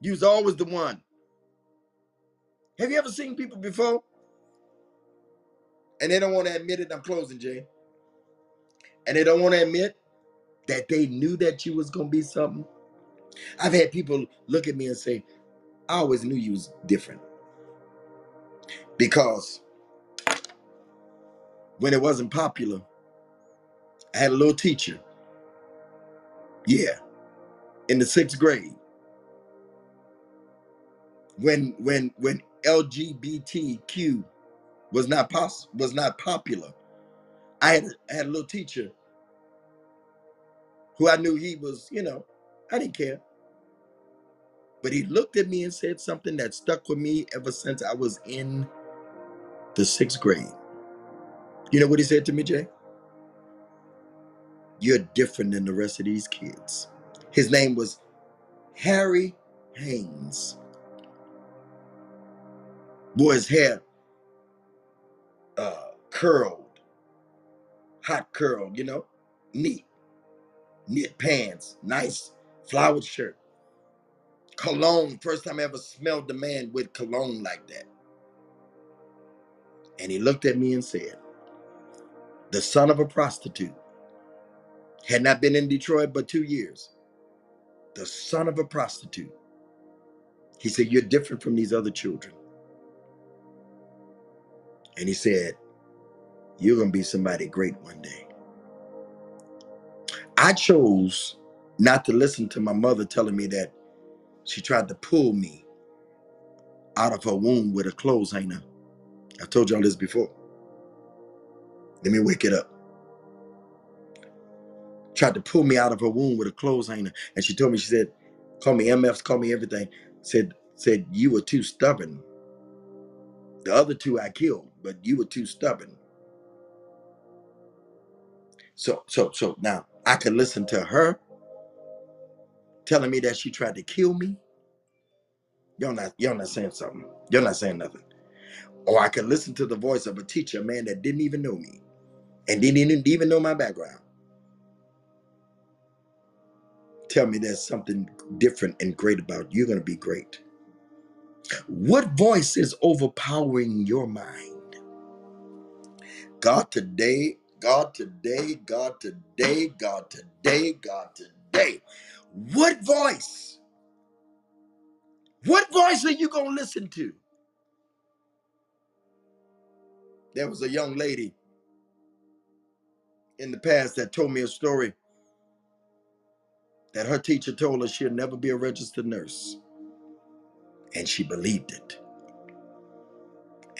you was always the one. Have you ever seen people before? And they don't want to admit it. I'm closing, Jay. And they don't want to admit that they knew that you was gonna be something. I've had people look at me and say, I always knew you was different. Because when it wasn't popular, I had a little teacher. Yeah, in the sixth grade. When when when LGBTQ was not pos- was not popular, I had I had a little teacher who I knew he was, you know, I didn't care. But he looked at me and said something that stuck with me ever since I was in the sixth grade. You know what he said to me, Jay? You're different than the rest of these kids. His name was Harry Haynes. Boy, his hair uh, curled, hot curled, you know, neat, knit pants, nice flowered shirt, cologne. First time I ever smelled the man with cologne like that. And he looked at me and said, The son of a prostitute had not been in Detroit but two years. The son of a prostitute. He said, You're different from these other children. And he said, You're going to be somebody great one day. I chose not to listen to my mother telling me that she tried to pull me out of her womb with a clothes hanger. I've told y'all this before. Let me wake it up. Tried to pull me out of her womb with a clothes hanger. And she told me, she said, call me MFs, call me everything. Said, said, you were too stubborn. The other two I killed, but you were too stubborn. So, so, so now I could listen to her telling me that she tried to kill me. Y'all not, y'all not saying something. You're not saying nothing. Or I could listen to the voice of a teacher, a man that didn't even know me and didn't even know my background. Tell me there's something different and great about you. You're going to be great. What voice is overpowering your mind? God today, God today, God today, God today, God today. What voice? What voice are you going to listen to? There was a young lady in the past that told me a story that her teacher told her she'll never be a registered nurse. And she believed it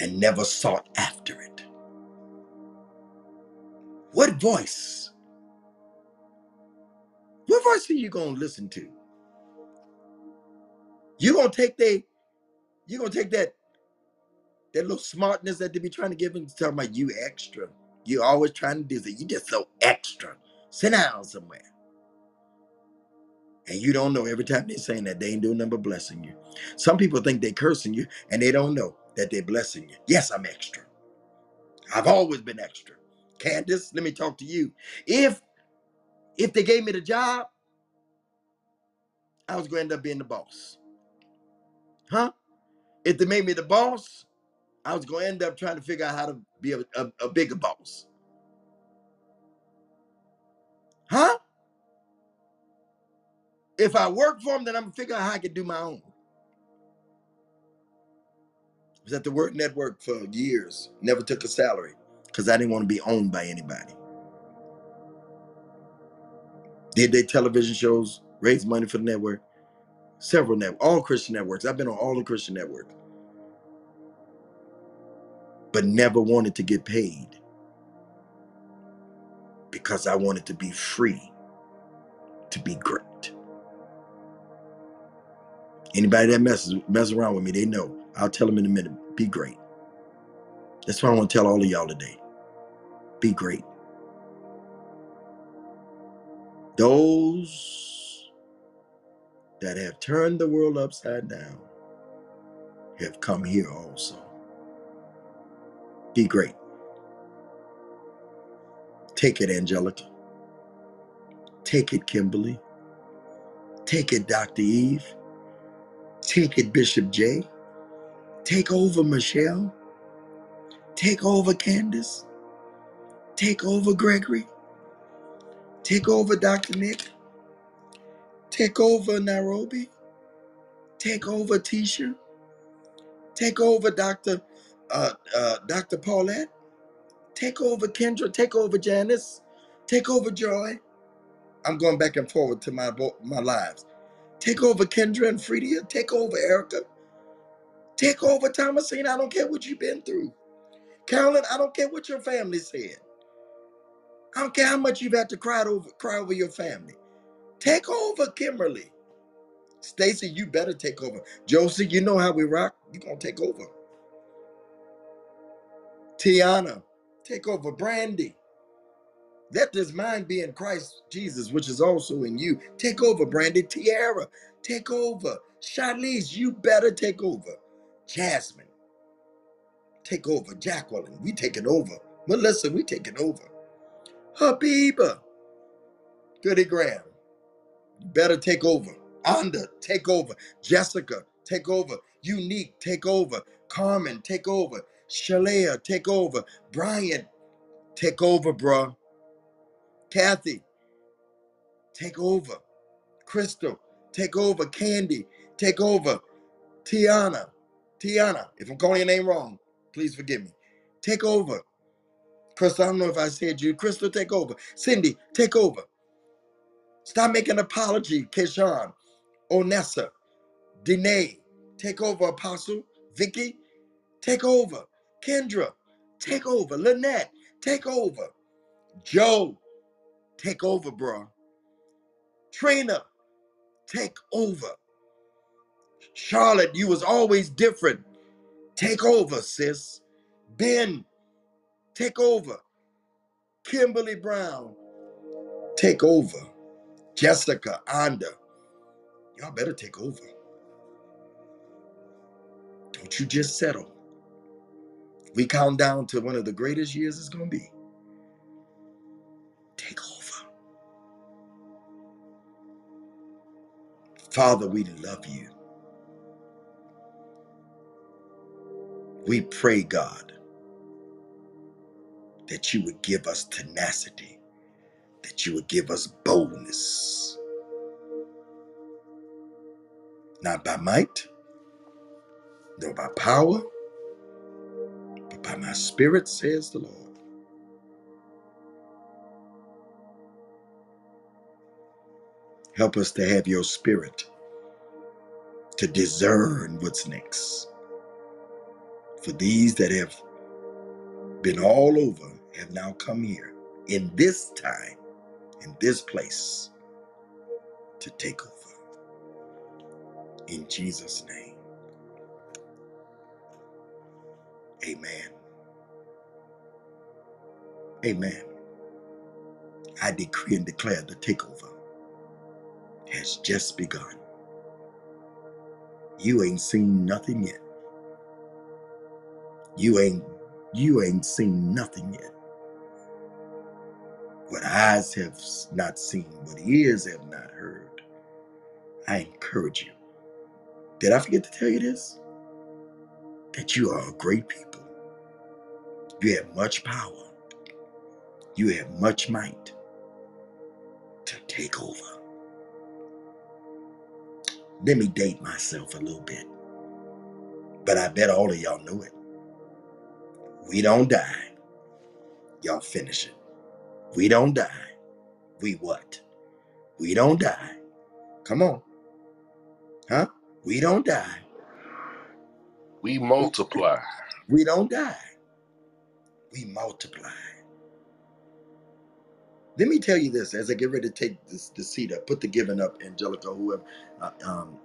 and never sought after it. What voice? What voice are you gonna listen to? You gonna take they you gonna take that that little smartness that they be trying to give and talking about you extra. You always trying to do that. You just so extra. Sit down somewhere. And you don't know every time they're saying that they ain't doing nothing but blessing you. Some people think they cursing you and they don't know that they're blessing you. Yes, I'm extra. I've always been extra. Candace, let me talk to you. If if they gave me the job, I was going to end up being the boss. Huh? If they made me the boss, I was going to end up trying to figure out how to be a, a, a bigger boss. Huh? If I work for them, then I'm to figure out how I can do my own. I was at the Word Network for years, never took a salary. because I didn't want to be owned by anybody. Did they television shows, raise money for the network? Several net, all Christian networks. I've been on all the Christian networks, but never wanted to get paid because I wanted to be free to be great. Anybody that messes mess around with me, they know. I'll tell them in a minute. Be great. That's what I want to tell all of y'all today. Be great. Those that have turned the world upside down have come here also. Be great. Take it, Angelica. Take it, Kimberly. Take it, Dr. Eve. Take it, Bishop J. Take over, Michelle. Take over, Candace. Take over, Gregory. Take over, Dr. Nick. Take over, Nairobi. Take over, Tisha. Take over, Dr. Uh, uh, Dr. Paulette. Take over, Kendra. Take over, Janice. Take over, Joy. I'm going back and forward to my my lives. Take over, Kendra and Fredia. Take over, Erica. Take over, Thomasine. I don't care what you've been through. Carolyn, I don't care what your family said. I don't care how much you've had to cry over, cry over your family. Take over, Kimberly. Stacy, you better take over. Josie, you know how we rock. You're to take over. Tiana, take over. Brandy, let this mind be in Christ Jesus, which is also in you. Take over, Brandy. Tiara, take over. Charlize, you better take over. Jasmine, take over. Jacqueline, we taking over. Melissa, we taking over. Habiba, Goody Graham, you better take over. Anda, take over. Jessica, take over. Unique, take over. Carmen, take over. Shalea, take over. Brian, take over, bruh. Kathy, take over. Crystal, take over. Candy, take over. Tiana, Tiana, if I'm calling your name wrong, please forgive me. Take over. Crystal, I don't know if I said you. Crystal, take over. Cindy, take over. Stop making apology, Keshawn. Onessa, Danae, take over. Apostle, Vicky, take over. Kendra, take over. Lynette, take over. Joe, take over, bro. Trina, take over. Charlotte, you was always different. Take over, sis. Ben, take over. Kimberly Brown, take over. Jessica, Anda, y'all better take over. Don't you just settle. We count down to one of the greatest years it's going to be. Take over. Father, we love you. We pray, God, that you would give us tenacity, that you would give us boldness. Not by might, nor by power, but by my spirit, says the Lord. Help us to have your spirit to discern what's next. For these that have been all over have now come here in this time, in this place, to take over. In Jesus' name. Amen. Amen. I decree and declare the takeover has just begun. You ain't seen nothing yet. You ain't you ain't seen nothing yet. What eyes have not seen, what ears have not heard. I encourage you. Did I forget to tell you this? That you are a great people. You have much power. You have much might to take over. Let me date myself a little bit. But I bet all of y'all know it. We don't die. Y'all finish it. We don't die. We what? We don't die. Come on. Huh? We don't die. We multiply. We don't die. We multiply. Let me tell you this as I get ready to take this the seat up, put the giving up, Angelica, whoever, uh, um,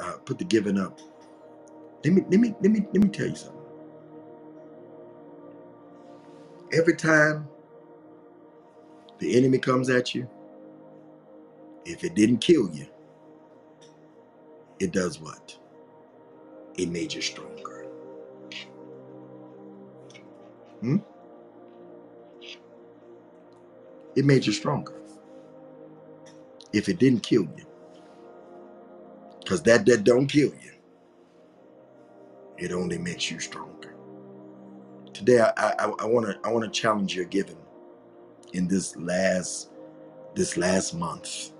uh, put the giving up. Let me let me let me let me tell you something. Every time the enemy comes at you, if it didn't kill you, it does what? It made you stronger. Hmm? It made you stronger. If it didn't kill you. Because that that don't kill you. It only makes you stronger. Today I I, I wanna I wanna challenge your giving in this last this last month.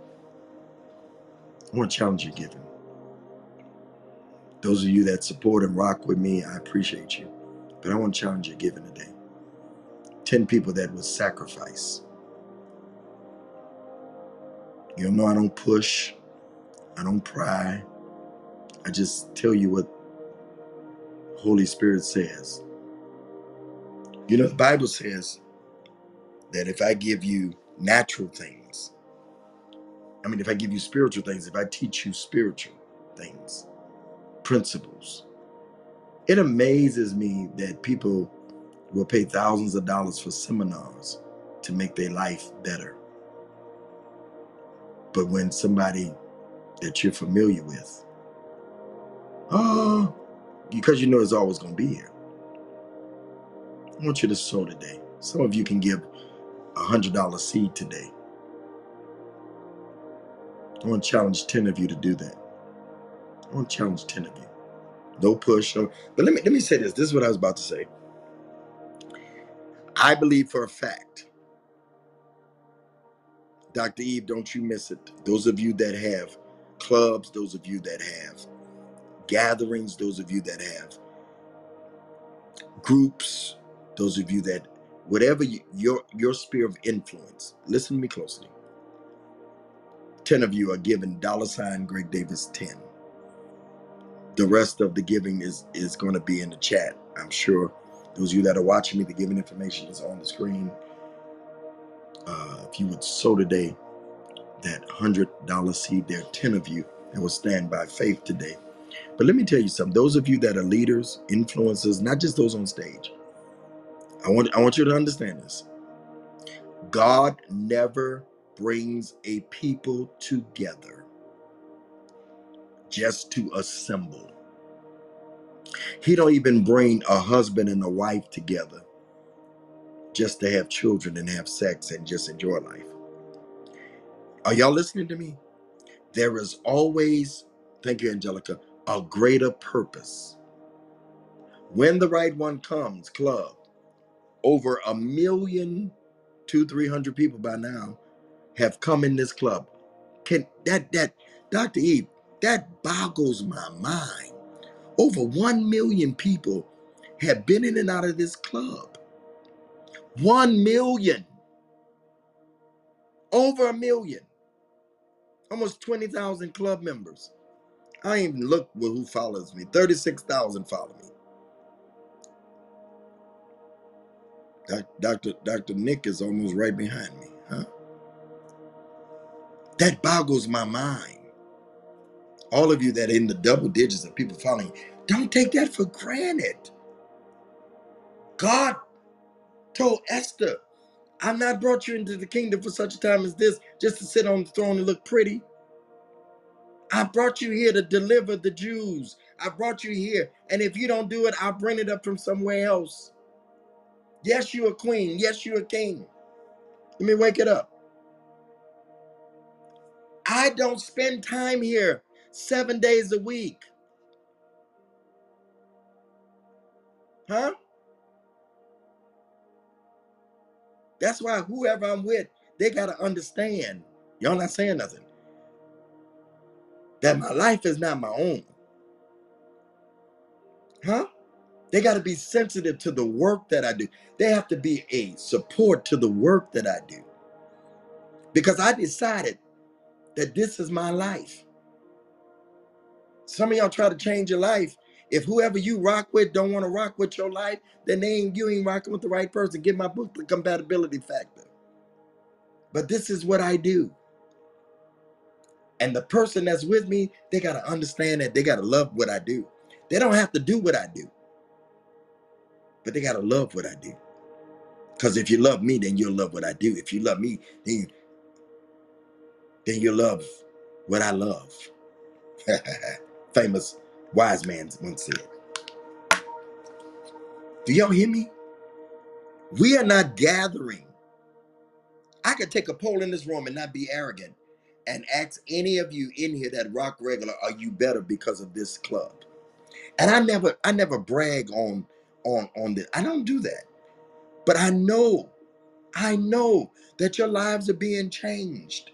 I want to challenge your giving. Those of you that support and rock with me, I appreciate you. But I want to challenge your giving today. 10 people that would sacrifice. You know, I don't push, I don't pry. I just tell you what Holy Spirit says. You know, the Bible says that if I give you natural things, I mean, if I give you spiritual things, if I teach you spiritual things, principles, it amazes me that people will pay thousands of dollars for seminars to make their life better. But when somebody that you're familiar with, oh, because you know it's always going to be here, I want you to sow today. Some of you can give a hundred dollar seed today. I want to challenge 10 of you to do that. I want to challenge 10 of you. No push. But let me let me say this. This is what I was about to say. I believe for a fact, Dr. Eve, don't you miss it. Those of you that have clubs, those of you that have gatherings, those of you that have groups, those of you that whatever you, your your sphere of influence, listen to me closely. 10 of you are given dollar sign Greg Davis 10. The rest of the giving is is going to be in the chat, I'm sure. Those of you that are watching me, the giving information is on the screen. Uh, if you would sow today that $100 seed, there are 10 of you that will stand by faith today. But let me tell you something. Those of you that are leaders, influencers, not just those on stage, I want I want you to understand this. God never brings a people together just to assemble. He don't even bring a husband and a wife together just to have children and have sex and just enjoy life. Are y'all listening to me? There is always, thank you, Angelica, a greater purpose. When the right one comes, club, over a million, two, three hundred people by now have come in this club. Can that that Dr. Eve, that boggles my mind. Over one million people have been in and out of this club. One million. Over a million. Almost 20,000 club members. I ain't even look who follows me. 36,000 follow me. Dr. Dr. Nick is almost right behind me, huh? That boggles my mind. All of you that are in the double digits of people following, don't take that for granted. God told Esther, I've not brought you into the kingdom for such a time as this, just to sit on the throne and look pretty. I brought you here to deliver the Jews. I brought you here. And if you don't do it, I'll bring it up from somewhere else. Yes, you're a queen. Yes, you're a king. Let me wake it up. I don't spend time here seven days a week. Huh? That's why whoever I'm with, they got to understand. Y'all not saying nothing. That my life is not my own. Huh? They got to be sensitive to the work that I do. They have to be a support to the work that I do. Because I decided that this is my life. Some of y'all try to change your life. If whoever you rock with don't want to rock with your life, then they ain't you ain't rocking with the right person. Give my book the compatibility factor. But this is what I do. And the person that's with me, they got to understand that they got to love what I do. They don't have to do what I do, but they got to love what I do. Because if you love me, then you'll love what I do. If you love me, then, then you'll love what I love. [LAUGHS] Famous wise man once said. Do y'all hear me? We are not gathering. I could take a poll in this room and not be arrogant and ask any of you in here that rock regular, are you better because of this club? And I never, I never brag on on on this. I don't do that. But I know, I know that your lives are being changed.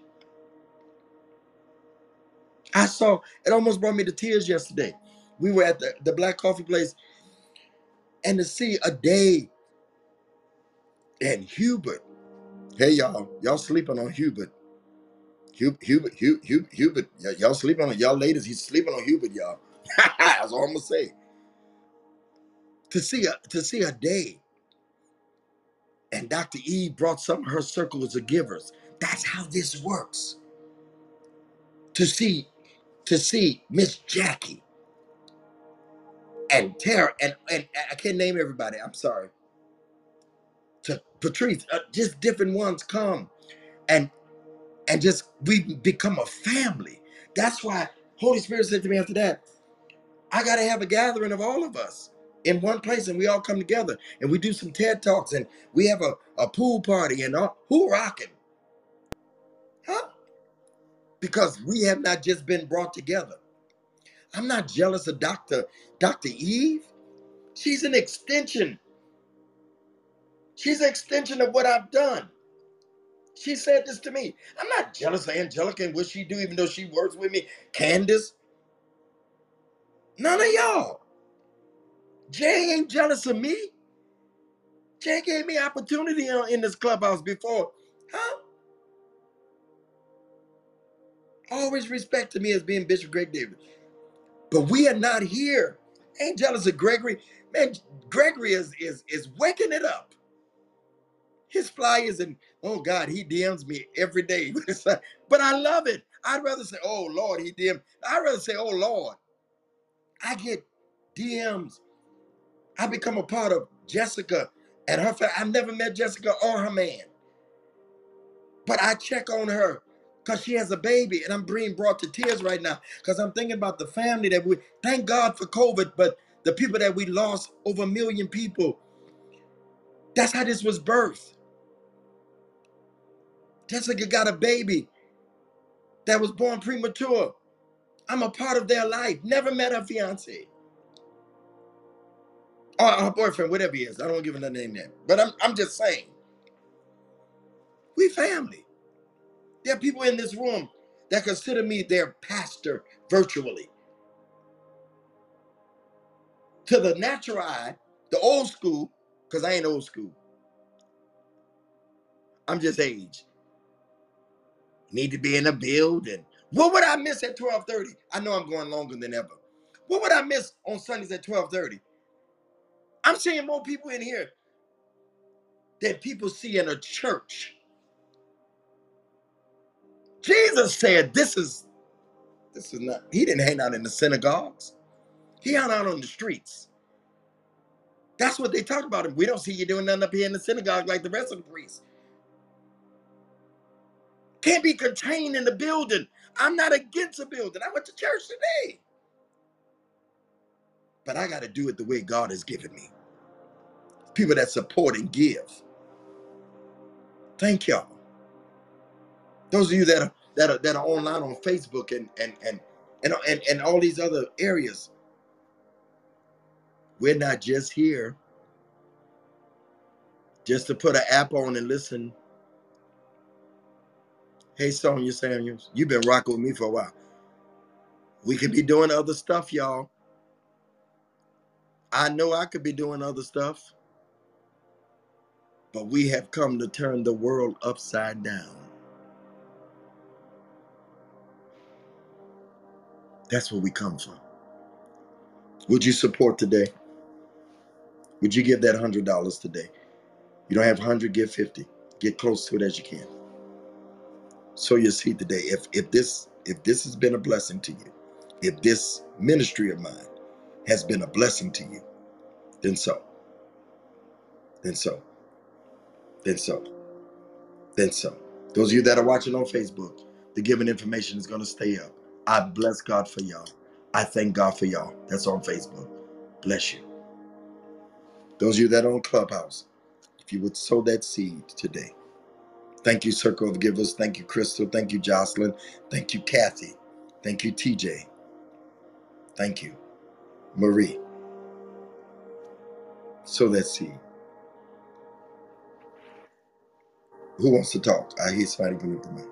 I saw it almost brought me to tears yesterday. We were at the, the black coffee place and to see a day and Hubert. Hey y'all, y'all sleeping on Hubert. Hubert, Hubert, Hubert, Hubert, y'all sleeping on y'all ladies. He's sleeping on Hubert, y'all. [LAUGHS] That's all I'm gonna say. To see a to see a day, and Dr. E brought some of her circles of givers. That's how this works. To see, to see Miss Jackie and Tara, and and I can't name everybody. I'm sorry. To Patrice, uh, just different ones come, and and just we become a family. That's why Holy Spirit said to me after that, I got to have a gathering of all of us in one place and we all come together and we do some TED Talks and we have a, a pool party and all. Who rocking? Huh? Because we have not just been brought together. I'm not jealous of Dr. Dr. Eve. She's an extension. She's an extension of what I've done. She said this to me. I'm not jealous of Angelica and what she do, even though she works with me. Candace. None of y'all. Jay ain't jealous of me. Jay gave me opportunity in this clubhouse before. Huh? Always respected me as being Bishop Greg Davis. But we are not here. Ain't jealous of Gregory. Man, Gregory is is is waking it up. His flyers and oh God, he DMs me every day. [LAUGHS] but I love it. I'd rather say, oh Lord, he DM. I'd rather say, oh Lord. I get DMs. I become a part of Jessica and her family. I've never met Jessica or her man. But I check on her because she has a baby and I'm being brought to tears right now because I'm thinking about the family that we thank God for COVID, but the people that we lost over a million people. That's how this was birthed. Jessica got a baby that was born premature. I'm a part of their life. Never met her fiance. Or her boyfriend, whatever he is. I don't give him a name there. But I'm, I'm just saying. We family. There are people in this room that consider me their pastor virtually. To the natural eye, the old school, because I ain't old school. I'm just age. Need to be in a building. What would I miss at 12:30? I know I'm going longer than ever. What would I miss on Sundays at 12:30? I'm seeing more people in here than people see in a church. Jesus said, "This is, this is not." He didn't hang out in the synagogues. He hung out on the streets. That's what they talk about him. We don't see you doing nothing up here in the synagogue like the rest of the priests. Can't be contained in the building. I'm not against a building. I went to church today. But I got to do it the way God has given me. People that support and give. Thank y'all. Those of you that are that are that are online on Facebook and and and and and, and all these other areas. We're not just here just to put an app on and listen. Hey, Sonia Samuels, you've been rocking with me for a while. We could be doing other stuff, y'all. I know I could be doing other stuff, but we have come to turn the world upside down. That's where we come from. Would you support today? Would you give that $100 today? You don't have 100, give 50. Get close to it as you can. Sow your seed today. If if this if this has been a blessing to you, if this ministry of mine has been a blessing to you, then so. Then so. Then so. Then so. Those of you that are watching on Facebook, the given information is going to stay up. I bless God for y'all. I thank God for y'all. That's on Facebook. Bless you. Those of you that are on Clubhouse, if you would sow that seed today. Thank you, Circle of Givers. Thank you, Crystal. Thank you, Jocelyn. Thank you, Kathy. Thank you, TJ. Thank you, Marie. Sow that seed. Who wants to talk? I hear somebody coming to me.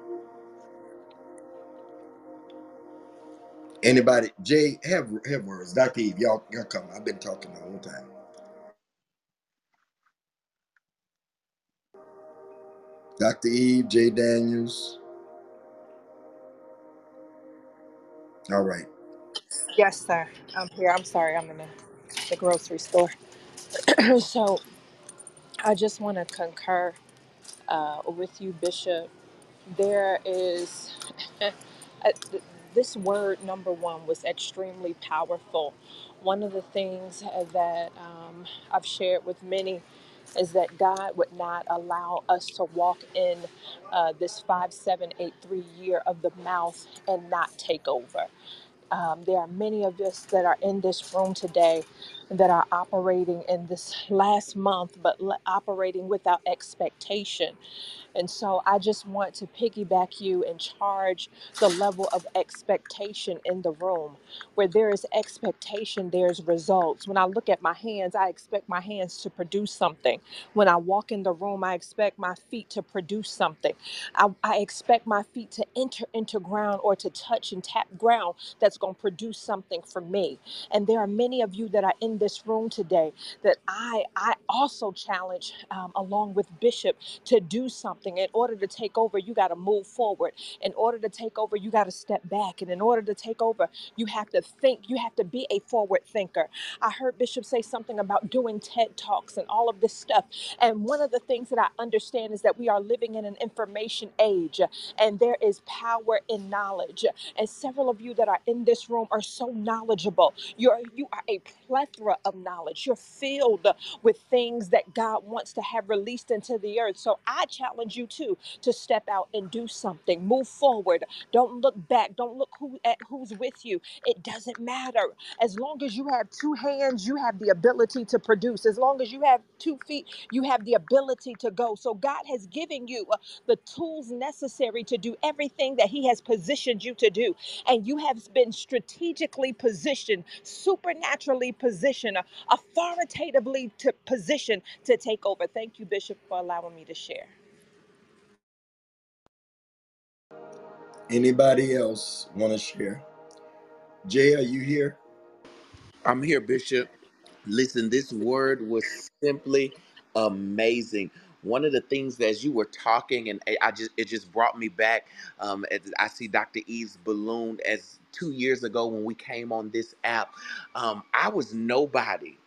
Anybody? Jay, have have words. Dr. Eve, y'all, y'all come. I've been talking the whole time. Dr. Eve, Jay Daniels. All right. Yes, sir. I'm here. I'm sorry. I'm in the, the grocery store. [CLEARS THROAT] so I just want to concur uh, with you, Bishop. There is [LAUGHS] uh, this word, number one, was extremely powerful. One of the things uh, that um, I've shared with many is that God would not allow us to walk in uh, this 5783 year of the mouth and not take over. Um, there are many of us that are in this room today that are operating in this last month, but le- operating without expectation. And so I just want to piggyback you and charge the level of expectation in the room. Where there is expectation, there's results. When I look at my hands, I expect my hands to produce something. When I walk in the room, I expect my feet to produce something. I, I expect my feet to enter into ground or to touch and tap ground that's going to produce something for me. And there are many of you that are in this room today that I I also challenge um, along with Bishop to do something. In order to take over, you got to move forward. In order to take over, you got to step back. And in order to take over, you have to think, you have to be a forward thinker. I heard Bishop say something about doing TED Talks and all of this stuff. And one of the things that I understand is that we are living in an information age and there is power in knowledge. And several of you that are in this room are so knowledgeable. You're you are a plethora of knowledge. You're filled with things that God wants to have released into the earth. So I challenge you too to step out and do something. Move forward. Don't look back. Don't look who at who's with you. It doesn't matter. As long as you have two hands, you have the ability to produce. As long as you have two feet, you have the ability to go. So God has given you uh, the tools necessary to do everything that He has positioned you to do. And you have been strategically positioned, supernaturally positioned, uh, authoritatively to position to take over. Thank you, Bishop, for allowing me to share. Anybody else want to share? Jay, are you here? I'm here, Bishop. Listen, this word was simply amazing. One of the things that as you were talking, and I just it just brought me back. Um, as I see Dr. Eve's balloon as two years ago when we came on this app. Um, I was nobody.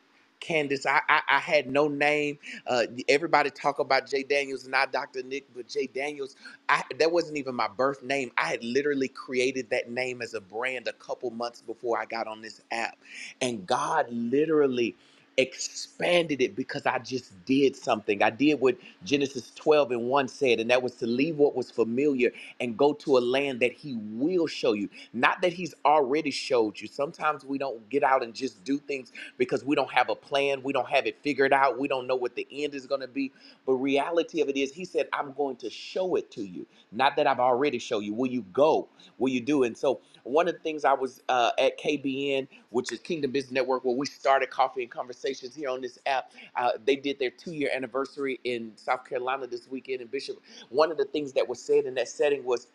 Candace, I, I I had no name. Uh, everybody talk about Jay Daniels, not Dr. Nick, but Jay Daniels. I that wasn't even my birth name. I had literally created that name as a brand a couple months before I got on this app and God literally expanded it because I just did something. I did what Genesis 12 and 1 said, and that was to leave what was familiar and go to a land that He will show you. Not that He's already showed you. Sometimes we don't get out and just do things because we don't have a plan, we don't have it figured out, we don't know what the end is going to be. But reality of it is, He said, I'm going to show it to you. Not that I've already shown you. Will you go? Will you do? And so one of the things I was uh, at KBN, which is Kingdom Business Network, where we started Coffee and Conversations here on this app. Uh, they did their two year anniversary in South Carolina this weekend in Bishop. One of the things that was said in that setting was,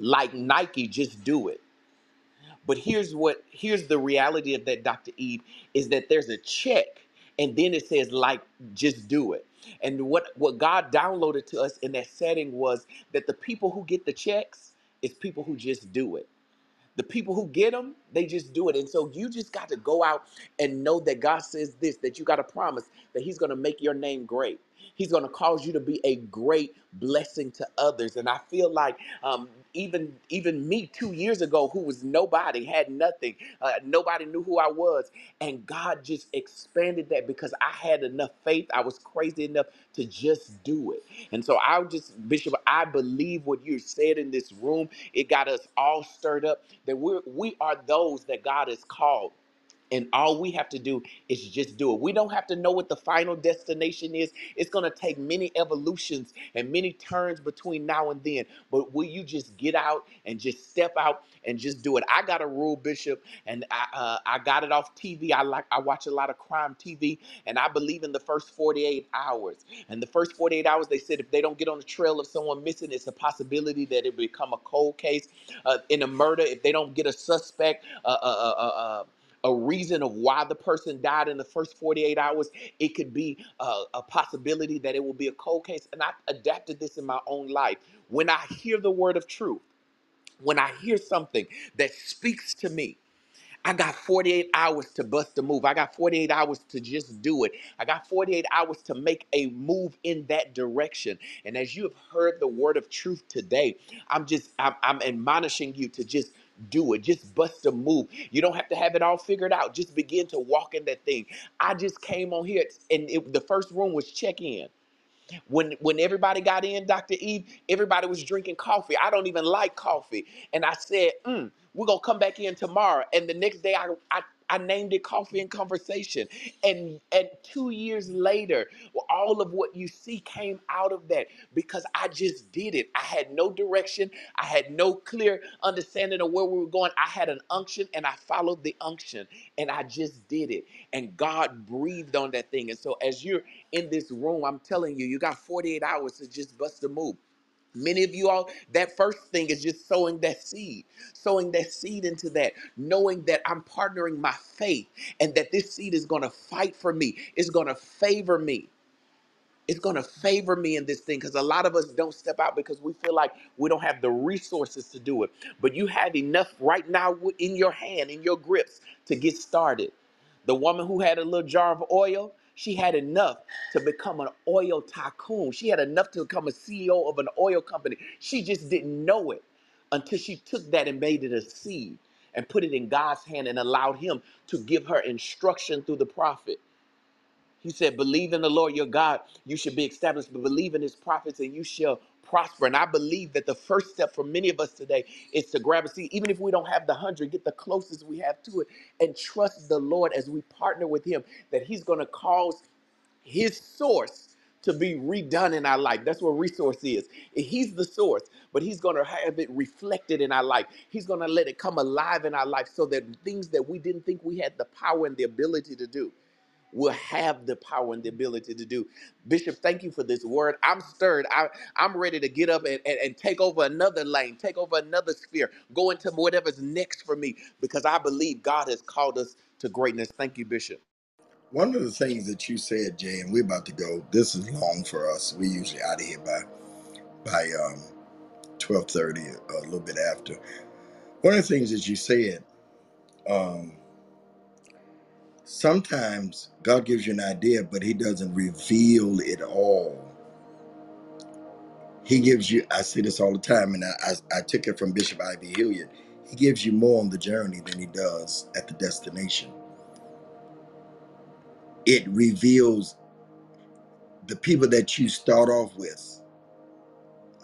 like Nike, just do it. But here's what here's the reality of that, Dr. Eve, is that there's a check, and then it says like just do it. And what what God downloaded to us in that setting was that the people who get the checks is people who just do it the people who get them, they just do it. And so you just got to go out and know that God says this, that you got to promise that He's going to make your name great. He's going to cause you to be a great blessing to others. And I feel like um, even even me two years ago, who was nobody, had nothing, uh, nobody knew who I was, and God just expanded that because I had enough faith. I was crazy enough to just do it. And so I just, Bishop, I believe what you said in this room. It got us all stirred up that we're we are those that God has called and all we have to do is just do it. We don't have to know what the final destination is. It's going to take many evolutions and many turns between now and then. But will you just get out and just step out and just do it? I got a rule, Bishop, and I uh, I got it off TV. I like I watch a lot of crime TV, and I believe in the first 48 hours. And the first 48 hours, they said if they don't get on the trail of someone missing, it's a possibility that it become a cold case uh, in a murder. If they don't get a suspect, uh, uh, uh, uh, uh, a reason of why the person died in the first 48 hours. It could be uh, a possibility that it will be a cold case. And I adapted this in my own life. When I hear the word of truth, when I hear something that speaks to me, I got 48 hours to bust a move. I got 48 hours to just do it. I got 48 hours to make a move in that direction. And as you have heard the word of truth today, I'm just, I'm, I'm admonishing you to just do it. Just bust a move. You don't have to have it all figured out. Just begin to walk in that thing. I just came on here and it, the first room was check in. When when everybody got in, Dr. Eve, everybody was drinking coffee. I don't even like coffee. And I said, mm, we're gonna come back in tomorrow. And the next day I I I named it Coffee and Conversation. And and two years later, all of what you see came out of that because I just did it. I had no direction, I had no clear understanding of where we were going. I had an unction and I followed the unction and I just did it. And God breathed on that thing. And so as you're in this room, I'm telling you, you got 48 hours to just bust a move. Many of you all, that first thing is just sowing that seed, sowing that seed into that, knowing that I'm partnering my faith and that this seed is going to fight for me, it's going to favor me. It's going to favor me in this thing because a lot of us don't step out because we feel like we don't have the resources to do it. But you have enough right now in your hand, in your grips to get started. The woman who had a little jar of oil, she had enough to become an oil tycoon. She had enough to become a CEO of an oil company. She just didn't know it until she took that and made it a seed and put it in God's hand and allowed Him to give her instruction through the prophet. He said, Believe in the Lord your God, you should be established, but believe in his prophets and you shall prosper. And I believe that the first step for many of us today is to grab a seat, even if we don't have the hundred, get the closest we have to it, and trust the Lord as we partner with him that he's going to cause his source to be redone in our life. That's what resource is. He's the source, but he's going to have it reflected in our life. He's going to let it come alive in our life so that things that we didn't think we had the power and the ability to do will have the power and the ability to do. Bishop, thank you for this word. I'm stirred. I, I'm ready to get up and, and, and take over another lane, take over another sphere, go into whatever's next for me because I believe God has called us to greatness. Thank you, Bishop. One of the things that you said, Jay, and we're about to go. This is long for us. We usually out of here by by um, twelve thirty, a little bit after. One of the things that you said, um, sometimes God gives you an idea, but He doesn't reveal it all. He gives you. I see this all the time, and I I, I took it from Bishop I.V. Hilliard. He gives you more on the journey than he does at the destination. It reveals the people that you start off with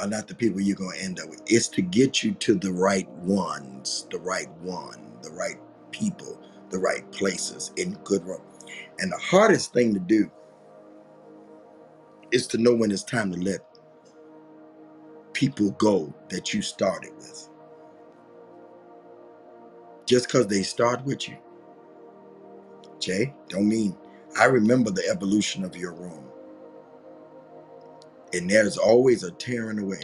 are not the people you're going to end up with. It's to get you to the right ones, the right one, the right people, the right places in good room. And the hardest thing to do is to know when it's time to let people go that you started with. Just because they start with you, Jay, don't mean I remember the evolution of your room. And there's always a tearing away.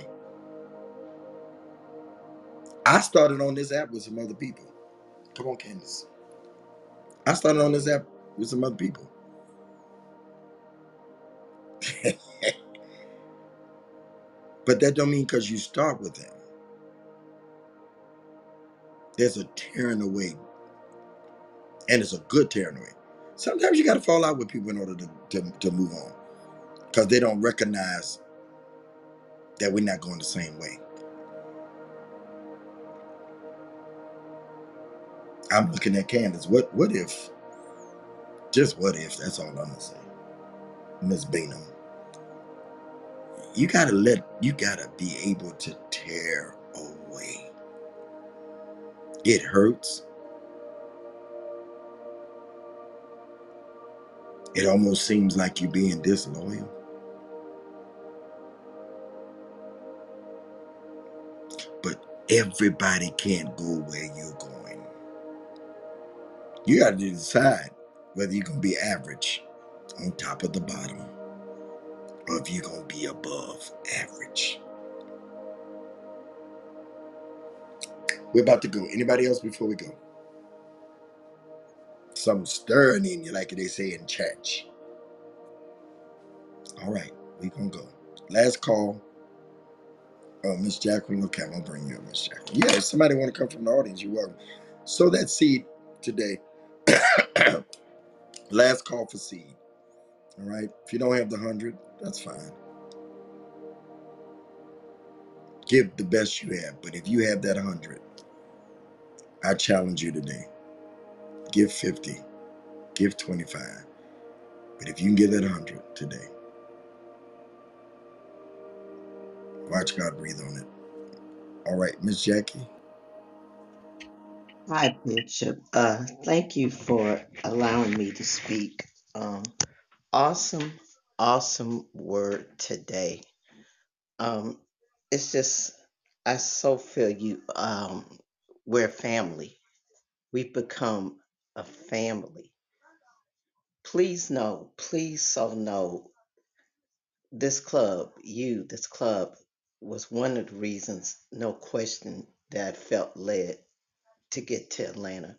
I started on this app with some other people. Come on, Candace. I started on this app with some other people. [LAUGHS] but that don't mean because you start with them. There's a tearing away, and it's a good tearing away. Sometimes you got to fall out with people in order to, to, to move on because they don't recognize that we're not going the same way. I'm looking at Candace. What what if? Just what if? That's all I'm gonna say. Miss Bingham. You gotta let you gotta be able to tear away. It hurts. It almost seems like you're being disloyal. But everybody can't go where you're going. You got to decide whether you're going to be average on top of the bottom or if you're going to be above average. We're about to go. Anybody else before we go? Something stirring in you, like they say in church. All right, we gonna go. Last call. Oh, Miss Jacqueline. Okay, I'm gonna bring you up, Miss Jacqueline. Yeah, if somebody want to come from the audience, you're welcome. Sow that seed today. [COUGHS] Last call for seed. All right. If you don't have the hundred, that's fine. Give the best you have. But if you have that hundred, I challenge you today. Give 50. Give 25. But if you can give that 100 today, watch God breathe on it. All right, Miss Jackie. Hi, Bishop. Uh, thank you for allowing me to speak. Um, awesome, awesome word today. Um, it's just, I so feel you. Um, we're family. We've become a family. Please know, please so know, this club, you, this club, was one of the reasons, no question, that I felt led to get to Atlanta.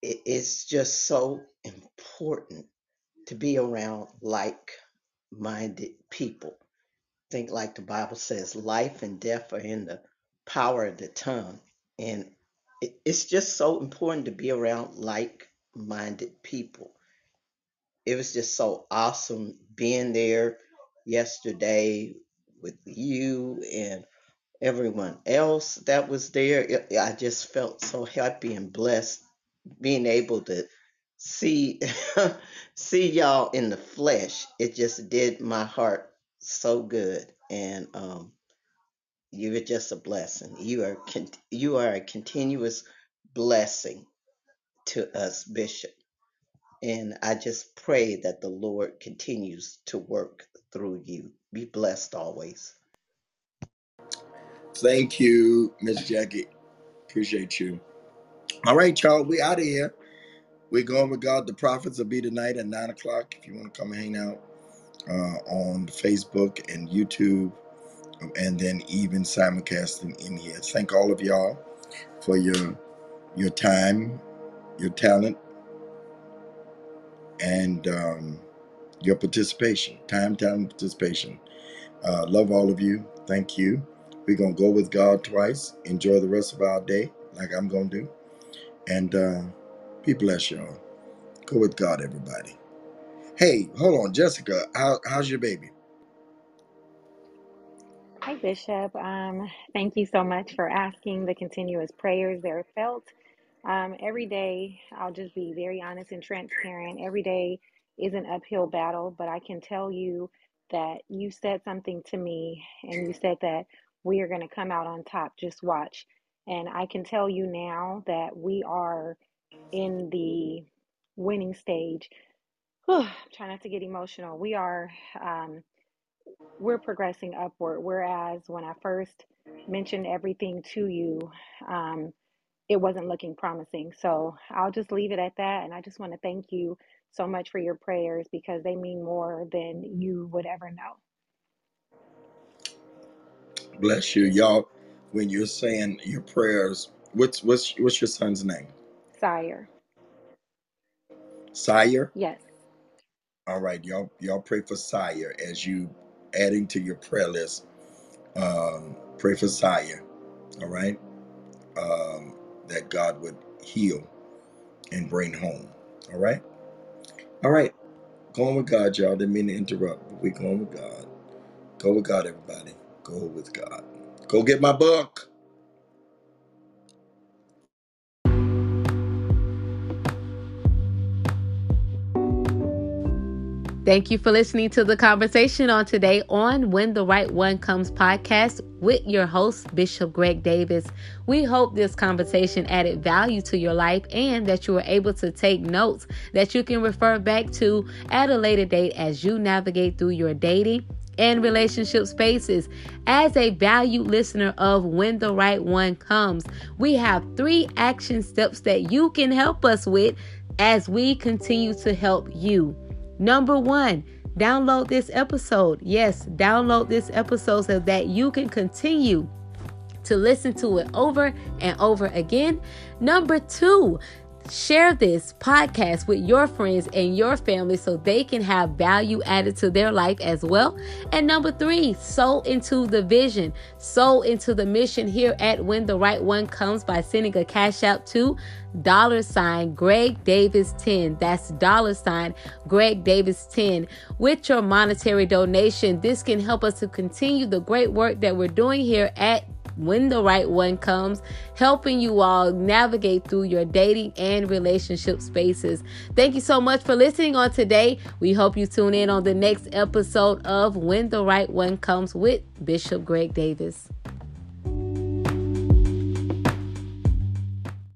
It, it's just so important to be around like minded people. Think like the Bible says, life and death are in the power of the tongue. And it, it's just so important to be around like minded people. It was just so awesome being there yesterday with you and everyone else that was there. I just felt so happy and blessed being able to see [LAUGHS] see y'all in the flesh. It just did my heart so good, and um, you are just a blessing. You are con- you are a continuous blessing to us, Bishop. And I just pray that the Lord continues to work through you. Be blessed always. Thank you, Miss Jackie. Appreciate you. All right, y'all. We out of here. We're going with God. The prophets will be tonight at nine o'clock. If you want to come hang out uh, on Facebook and YouTube, and then even simulcasting in here. Thank all of y'all for your your time, your talent, and um, your participation. Time, talent, participation. Uh, love all of you. Thank you. We're gonna go with God twice. Enjoy the rest of our day, like I'm gonna do, and uh, be blessed, y'all. Go with God, everybody. Hey, hold on, Jessica. How, how's your baby? Hi, Bishop. Um, thank you so much for asking the continuous prayers that are felt. Um, every day, I'll just be very honest and transparent. Every day is an uphill battle, but I can tell you that you said something to me and you said that we are going to come out on top. Just watch. And I can tell you now that we are in the winning stage. [SIGHS] Whew, try not to get emotional. We are. Um, we're progressing upward. Whereas when I first mentioned everything to you, um, it wasn't looking promising. So I'll just leave it at that. And I just want to thank you so much for your prayers because they mean more than you would ever know. Bless you, y'all. When you're saying your prayers what's what's what's your son's name? Sire. Sire. Yes. All right, y'all y'all pray for Sire as you adding to your prayer list. Um, pray for Sire. All right, um, that God would heal and bring home. All right, all right. Going with God, y'all. Didn't mean to interrupt, but we going with God. Go with God, everybody. Go with God. Go get my book. Thank you for listening to the conversation on today on When the Right One Comes podcast with your host, Bishop Greg Davis. We hope this conversation added value to your life and that you were able to take notes that you can refer back to at a later date as you navigate through your dating and relationship spaces. As a valued listener of When the Right One Comes, we have three action steps that you can help us with as we continue to help you. Number one, download this episode. Yes, download this episode so that you can continue to listen to it over and over again. Number two, Share this podcast with your friends and your family so they can have value added to their life as well. And number three, sow into the vision, sow into the mission here at When the Right One Comes by sending a cash out to dollar sign Greg Davis 10. That's dollar sign Greg Davis 10. With your monetary donation, this can help us to continue the great work that we're doing here at when the right one comes, helping you all navigate through your dating and relationship spaces. Thank you so much for listening on today. We hope you tune in on the next episode of When the Right One Comes with Bishop Greg Davis.